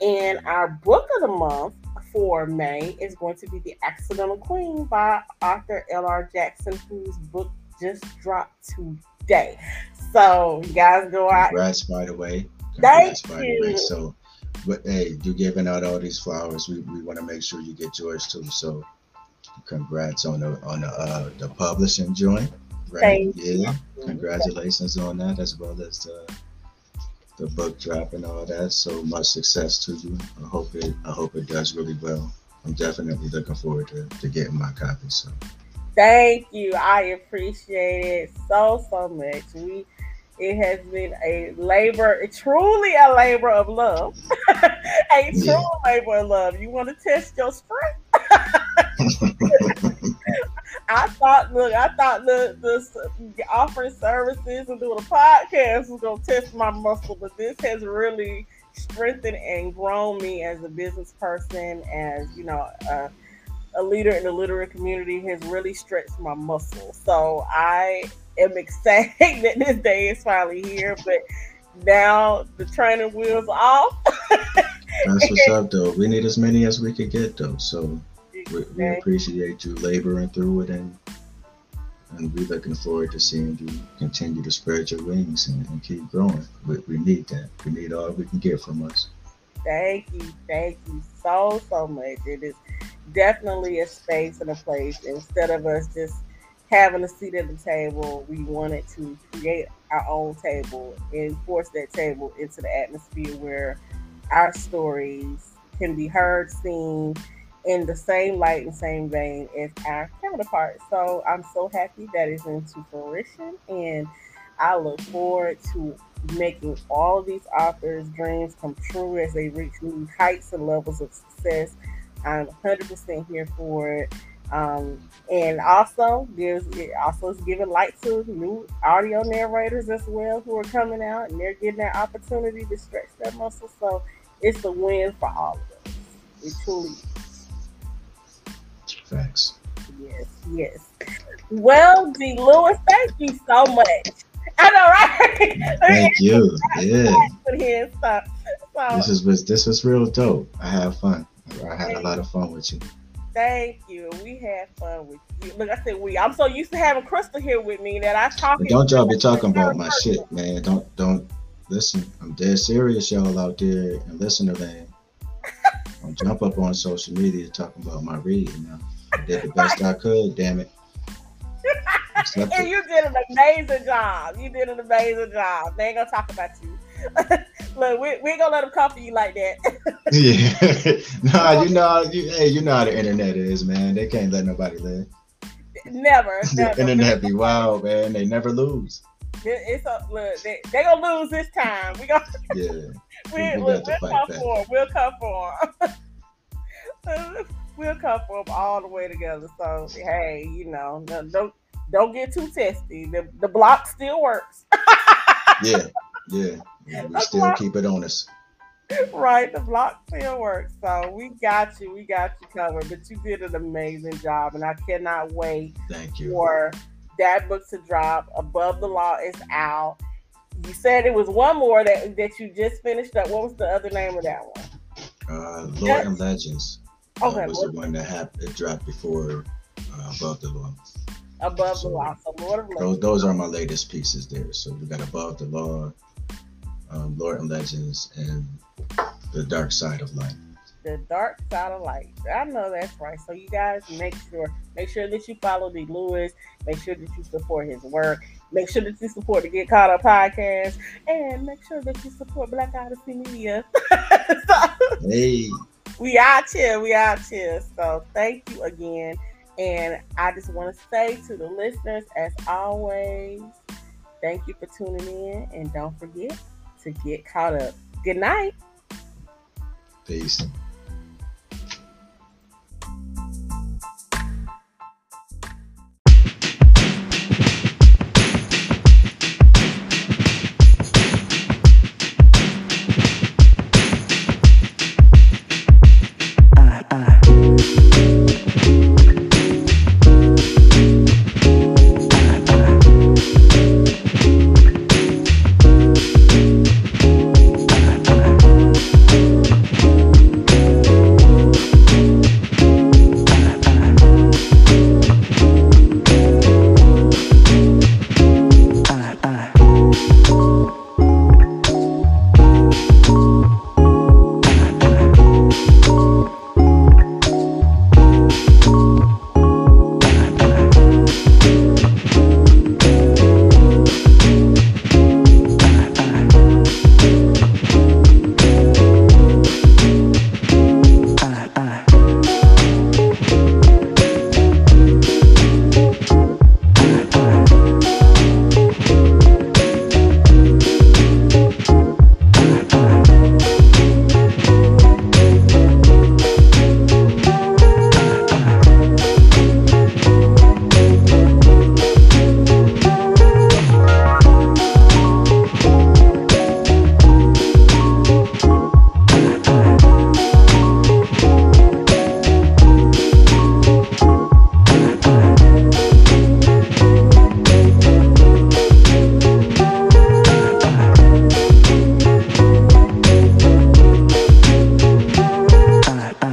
And our book of the month for May is going to be The Accidental Queen by author L.R. Jackson, whose book just dropped today. So you guys go out. Congrats, by the way. Congrats, Thank you. So but hey, you're giving out all these flowers. We, we want to make sure you get yours too. So congrats on the on the uh, the publishing joint. Right? Thank yeah. You. Congratulations on that as well as the the book drop and all that. So much success to you. I hope it I hope it does really well. I'm definitely looking forward to, to getting my copy. So thank you. I appreciate it so so much. We it has been a labor, truly a labor of love. a true yeah. labor of love. You want to test your strength? I thought, look, I thought the, the offering services and doing a podcast was gonna test my muscle, but this has really strengthened and grown me as a business person, as you know, uh, a leader in the literary community has really stretched my muscle. So I am excited that this day is finally here, but now the training wheels off. That's what's up, though. We need as many as we could get, though. So we, we appreciate you laboring through it, and and we're looking forward to seeing you continue to spread your wings and, and keep growing. We, we need that. We need all we can get from us. Thank you, thank you so so much. It is definitely a space and a place instead of us just having a seat at the table, we wanted to create our own table and force that table into the atmosphere where our stories can be heard, seen in the same light and same vein as our counterparts. So I'm so happy that is into fruition and I look forward to making all these authors' dreams come true as they reach new heights and levels of success. I'm 100% here for it. Um, and also, there's it also is giving light to new audio narrators as well who are coming out and they're getting that opportunity to stretch their muscles. So it's a win for all of us. It truly is. Thanks. Yes, yes. Well, D. Lewis, thank you so much. I know, right? Thank you. Yeah. This is this was real dope. I had fun. I had a lot of fun with you. Thank you. We had fun with you. Look, I said we. I'm so used to having Crystal here with me that I talk. Don't y'all be talking about my shit, man. Don't don't listen. I'm dead serious, y'all out there and listener land. Don't jump up on social media talking about my reading. Now. I did the best I could. Damn it. and you did an amazing job. You did an amazing job. They ain't gonna talk about you. Look, we, we ain't gonna let them come for you like that. yeah. nah, you know, you, hey, you know how the internet is, man. They can't let nobody live. never, The never. internet be wild, man. They never lose. It- It's a look. They, they gonna lose this time. We gonna Yeah. we, We we, got to will come back. for 'em. We'll come for 'em. we'll come for 'em all the way together. So hey, you know, no, don't don't get too testy. The the block still works, Yeah. Yeah. Yeah we still why- keep it on us. right? The block still works. So we got you. We got you covered. But you did an amazing job, and I cannot wait Thank you. for that book to drop. Above the Law is out. You said it was one more that that you just finished up. What was the other name of that one? Uh, Lord and Legends uh, Okay, was the one that happened. Dropped before uh, Above the Law. Above the Law. So Lord of Those, Legends. those are my latest pieces there. So we got Above the Law, um, Lord and Legends, and The Dark Side of Light. The Dark Side of Light. I know that's right. So you guys make sure make sure that you follow D. Lewis. Make sure that you support his work. Make sure that you support the Get Caught Up podcast, and make sure that you support Black Odyssey Media. so, Hey, we out here. We out here. So thank you again. And I just want to say to the listeners, as always, thank you for tuning in. And don't forget to get caught up. Good night. peace.